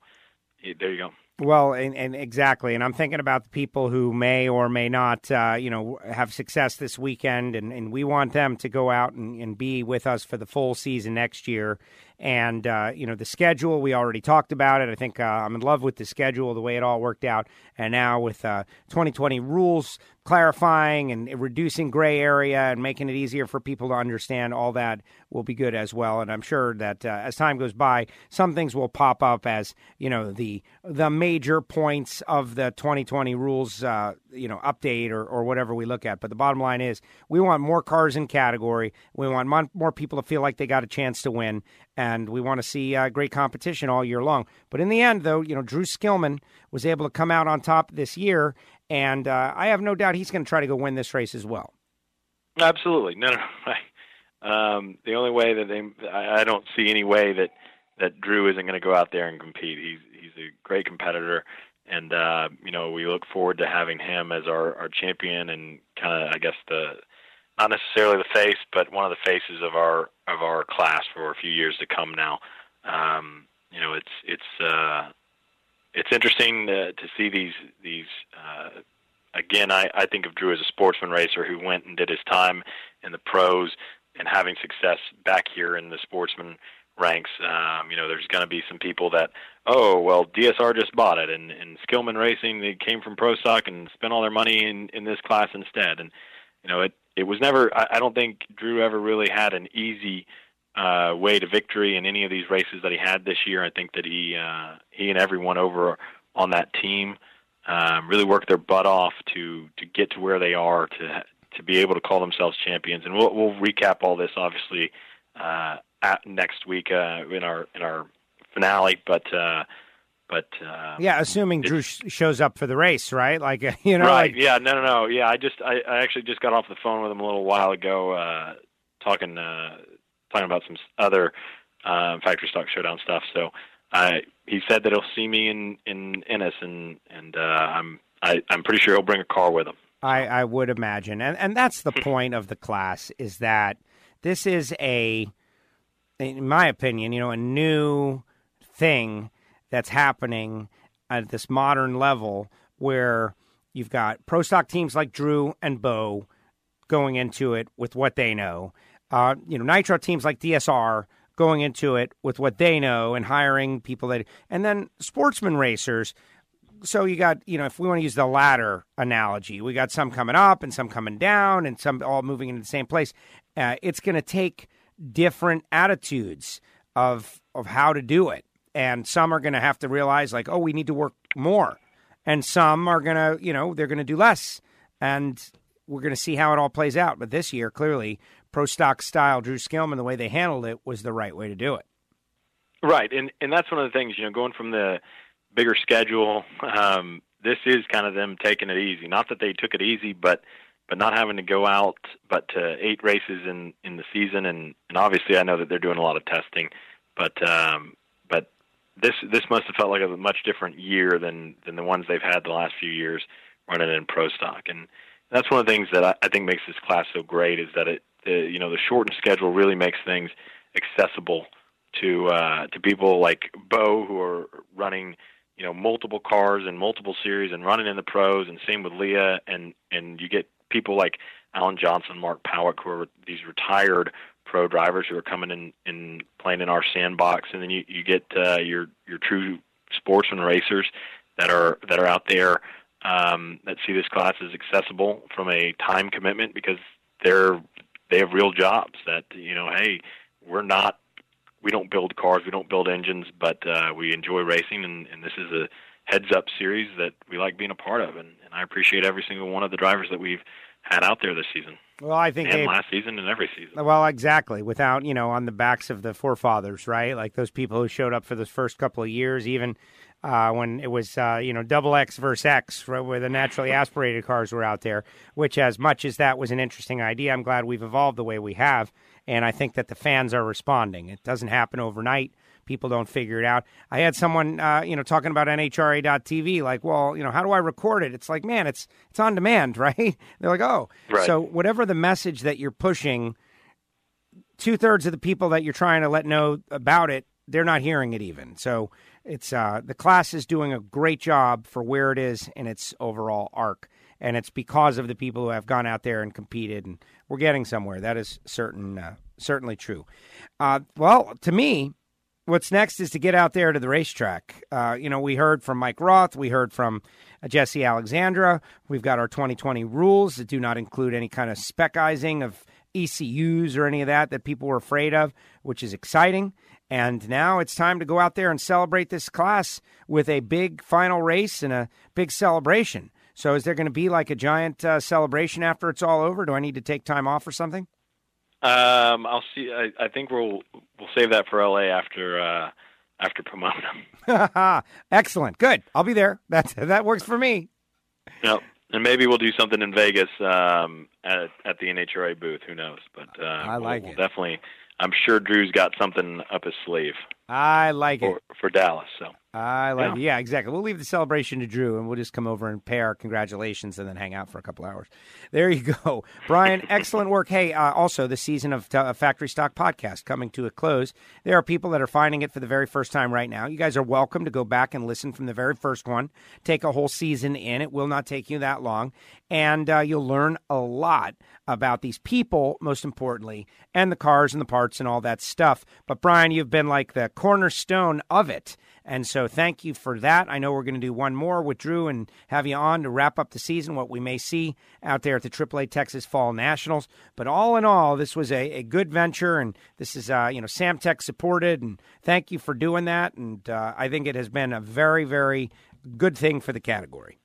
there you go. Well, and, and, exactly, and I'm thinking about the people who may or may not, uh, you know, have success this weekend, and, and we want them to go out and, and be with us for the full season next year. And, uh, you know, the schedule, we already talked about it. I think uh, I'm in love with the schedule, the way it all worked out. And now with 2020 uh, rules clarifying and reducing gray area and making it easier for people to understand, all that will be good as well. And I'm sure that uh, as time goes by, some things will pop up as, you know, the the major points of the 2020 rules, uh, you know, update or, or whatever we look at. But the bottom line is we want more cars in category. We want more people to feel like they got a chance to win and we want to see uh, great competition all year long. But in the end, though, you know, Drew Skillman was able to come out on top this year, and uh, I have no doubt he's going to try to go win this race as well. Absolutely, no, no. no. um, the only way that they, I, I don't see any way that that Drew isn't going to go out there and compete. He's he's a great competitor, and uh, you know we look forward to having him as our our champion and kind of I guess the not necessarily the face, but one of the faces of our of our class for a few years to come. Now, um, you know, it's it's uh, it's interesting to, to see these these. Uh, again, I, I think of Drew as a sportsman racer who went and did his time in the pros and having success back here in the sportsman ranks. Um, you know, there's going to be some people that, oh, well, DSR just bought it, and, and Skillman Racing, they came from Pro Stock and spent all their money in, in this class instead. And, you know, it, it was never. I, I don't think Drew ever really had an easy uh, way to victory in any of these races that he had this year. I think that he uh, he and everyone over on that team um, really worked their butt off to to get to where they are to to be able to call themselves champions. And we'll we'll recap all this obviously uh, at next week uh, in our in our finale, but. Uh, but uh, yeah, assuming Drew sh- shows up for the race, right? Like you know, right? like, yeah, no, no, no. Yeah, I just I, I actually just got off the phone with him a little while ago, uh, talking uh, talking about some other uh, factory stock showdown stuff. So I he said that he'll see me in in Ennis, and and uh, I'm I, I'm pretty sure he'll bring a car with him. I, I would imagine, and and that's the point of the class is that this is a, in my opinion, you know, a new thing that's happening at this modern level where you've got pro stock teams like Drew and Bo going into it with what they know. Uh, you know, nitro teams like DSR going into it with what they know and hiring people that, and then sportsman racers. So you got, you know, if we want to use the ladder analogy, we got some coming up and some coming down and some all moving into the same place. Uh, it's going to take different attitudes of of how to do it and some are going to have to realize like oh we need to work more. And some are going to you know they're going to do less. And we're going to see how it all plays out. But this year clearly pro stock style drew skillman the way they handled it was the right way to do it. Right. And and that's one of the things you know going from the bigger schedule um this is kind of them taking it easy. Not that they took it easy but but not having to go out but to eight races in in the season. And and obviously I know that they're doing a lot of testing. But um this this must have felt like a much different year than than the ones they've had the last few years running in pro stock. And that's one of the things that I, I think makes this class so great is that it the, you know the shortened schedule really makes things accessible to uh to people like Bo who are running you know multiple cars and multiple series and running in the pros. And same with Leah and and you get people like Alan Johnson, Mark Pawuk who are these retired pro drivers who are coming in and playing in our sandbox, and then you you get uh, your your true sportsman racers that are that are out there um, that see this class as accessible from a time commitment because they're they have real jobs that you know hey we're not we don't build cars we don't build engines but uh, we enjoy racing and, and this is a heads up series that we like being a part of and, and I appreciate every single one of the drivers that we've had out there this season. Well, I think and last season and every season. Well, exactly. Without you know, on the backs of the forefathers, right? Like those people who showed up for the first couple of years, even uh, when it was uh, you know double X versus X, right, where the naturally aspirated cars were out there. Which, as much as that was an interesting idea, I'm glad we've evolved the way we have, and I think that the fans are responding. It doesn't happen overnight people don't figure it out. I had someone, uh, you know, talking about NHRA.TV, like, well, you know, how do I record it? It's like, man, it's it's on demand, right? They're like, oh, right. so whatever the message that you're pushing, two thirds of the people that you're trying to let know about it, they're not hearing it even. So it's uh, the class is doing a great job for where it is in its overall arc. And it's because of the people who have gone out there and competed, and we're getting somewhere. That is certain, uh, certainly true. Uh, well, to me, what's next is to get out there to the racetrack. Uh, you know, we heard from Mike Roth, we heard from uh, Jesse Alexander. We've got our 2020 rules that do not include any kind of specizing of ECUs or any of that that people were afraid of, which is exciting. And now it's time to go out there and celebrate this class with a big final race and a big celebration. So, is there going to be like a giant uh, celebration after it's all over? Do I need to take time off or something? Um, I'll see. I, I think we'll we'll save that for LA after uh, after Pomona. Excellent. Good. I'll be there. That that works for me. Yep. And maybe we'll do something in Vegas um, at at the NHRA booth. Who knows? But uh, I like we'll, it. We'll definitely. I'm sure Drew's got something up his sleeve. I like for, it for Dallas. So I like Yeah. it. Yeah, exactly. We'll leave the celebration to Drew, and we'll just come over and pay our congratulations, and then hang out for a couple hours. There you go, Brian. excellent work. Hey, uh, also the season of uh, Factory Stock Podcast coming to a close. There are people that are finding it for the very first time right now. You guys are welcome to go back and listen from the very first one. Take a whole season in. It will not take you that long, and uh, you'll learn a lot about these people, most importantly, and the cars and the parts and all that stuff. But Brian, you've been like the cornerstone of it And so thank you for that. I know we're going to do one more with Drew and have you on to wrap up the season, what we may see out there at the AAA Texas Fall Nationals. But all in all, this was a, a good venture, and this is, uh, you know, Samtech supported, and thank you for doing that. And uh, I think it has been a very, very good thing for the category.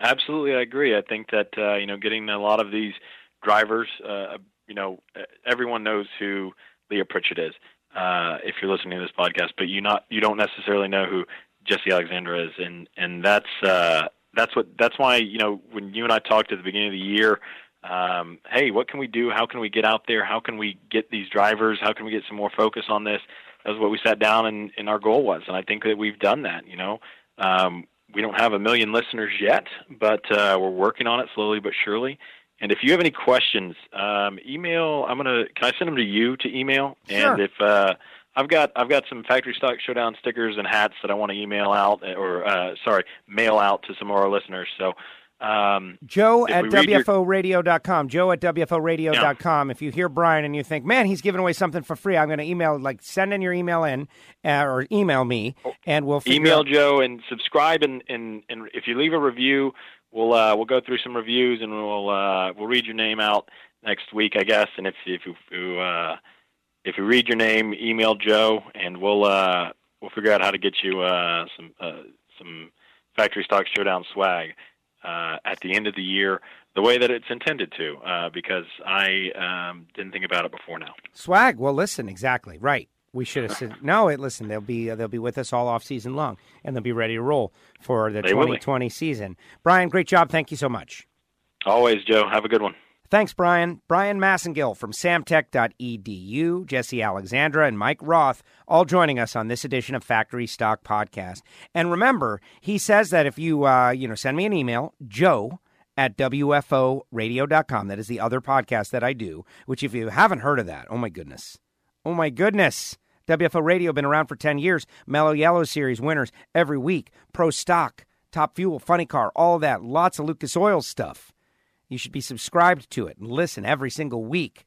Absolutely, I agree. I think that uh, you know, getting a lot of these drivers, uh, you know, everyone knows who Leah Pritchett is uh, if you're listening to this podcast, but you not you don't necessarily know who Jesse Alexander is, and and that's uh, that's what that's why you know when you and I talked at the beginning of the year. Um, hey, what can we do? How can we get out there? How can we get these drivers? How can we get some more focus on this? That was what we sat down and, and our goal was, and I think that we've done that. You know, um, we don't have a million listeners yet, but uh, we're working on it slowly but surely. And if you have any questions, um, email. I'm gonna. Can I send them to you to email? Sure. And if uh, I've got I've got some factory stock showdown stickers and hats that I want to email out or uh, sorry mail out to some of our listeners. So um, Joe at WFOradio.com. Joe at WFOradio.com. Yeah. If you hear Brian and you think, man, he's giving away something for free, I'm going to email, like, send in your email in uh, or email me, and we'll email out. Joe and subscribe. And, and, and if you leave a review, we'll uh, we'll go through some reviews and we'll uh, we'll read your name out next week, I guess. And if if you uh, if you read your name, email Joe, and we'll uh, we'll figure out how to get you uh, some uh, some factory stock showdown swag uh, at the end of the year. The way that it's intended to, uh, because I um, didn't think about it before now. Swag. Well, listen, exactly right. We should have said no. It listen, they'll be they'll be with us all off season long, and they'll be ready to roll for the 2020 season. Brian, great job. Thank you so much. Always, Joe. Have a good one. Thanks, Brian. Brian Massingill from samtech.edu, Jesse Alexander, and Mike Roth all joining us on this edition of Factory Stock Podcast. And remember, he says that if you uh, you know send me an email, Joe at WFOradio.com. That is the other podcast that I do, which if you haven't heard of that, oh my goodness. Oh my goodness. WFO Radio been around for 10 years. Mello Yello Series winners every week. Pro Stock, Top Fuel, Funny Car, all that. Lots of Lucas Oil stuff. You should be subscribed to it and listen every single week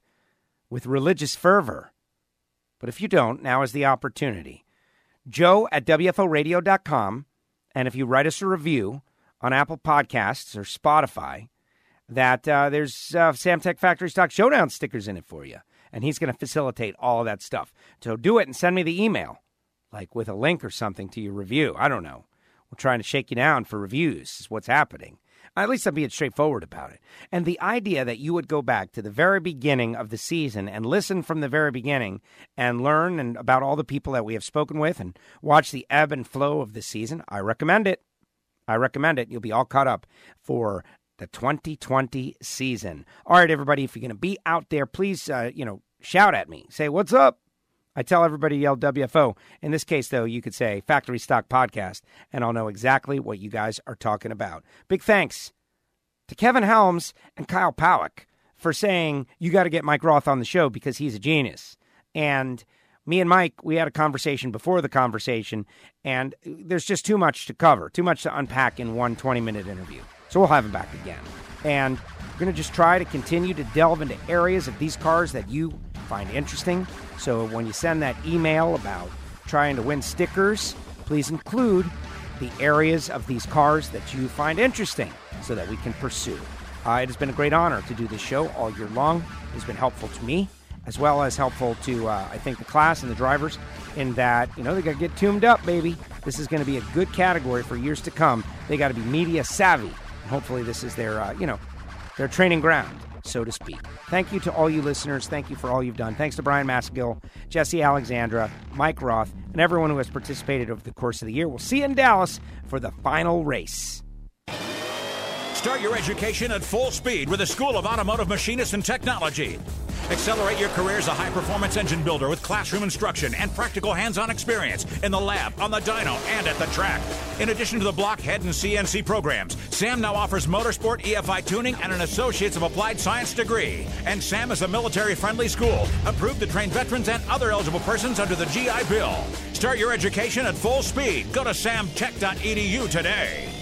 with religious fervor. But if you don't, now is the opportunity. Joe at WFOradio.com. And if you write us a review on Apple Podcasts or Spotify, that uh, there's uh, Samtech Factory Stock Showdown stickers in it for you and he's going to facilitate all of that stuff. So do it and send me the email, like with a link or something to your review. I don't know. We're trying to shake you down for reviews, is what's happening. At least I'm being straightforward about it. And the idea that you would go back to the very beginning of the season and listen from the very beginning and learn and about all the people that we have spoken with and watch the ebb and flow of the season, I recommend it. I recommend it. You'll be all caught up for the 2020 season. All right, everybody, if you're going to be out there, please, uh, you know, shout at me. Say, what's up? I tell everybody to yell WFO. In this case, though, you could say Factory Stock Podcast, and I'll know exactly what you guys are talking about. Big thanks to Kevin Helms and Kyle Pawuk for saying you got to get Mike Roth on the show because he's a genius. And me and Mike, we had a conversation before the conversation, and there's just too much to cover, too much to unpack in one 20 minute interview. So we'll have him back again. And we're going to just try to continue to delve into areas of these cars that you find interesting. So when you send that email about trying to win stickers, please include the areas of these cars that you find interesting so that we can pursue. Uh, it has been a great honor to do this show all year long. It has been helpful to me, as well as helpful to, uh, I think, the class and the drivers in that, you know, they got to get tuned up, baby. This is going to be a good category for years to come. They got to be media savvy hopefully this is their, uh, you know, their training ground, so to speak. Thank you to all you listeners. Thank you for all you've done. Thanks to Brian Massingill, Jesse Alexander, Mike Roth, and everyone who has participated over the course of the year. We'll see you in Dallas for the final race. Start your education at full speed with the School of Automotive Machinists and Technology. Accelerate your career as a high performance engine builder with classroom instruction and practical hands on experience in the lab, on the dyno, and at the track. In addition to the blockhead and CNC programs, SAM now offers motorsport EFI tuning and an Associates of Applied Science degree. And SAM is a military friendly school, approved to train veterans and other eligible persons under the GI Bill. Start your education at full speed. Go to samtech.edu today.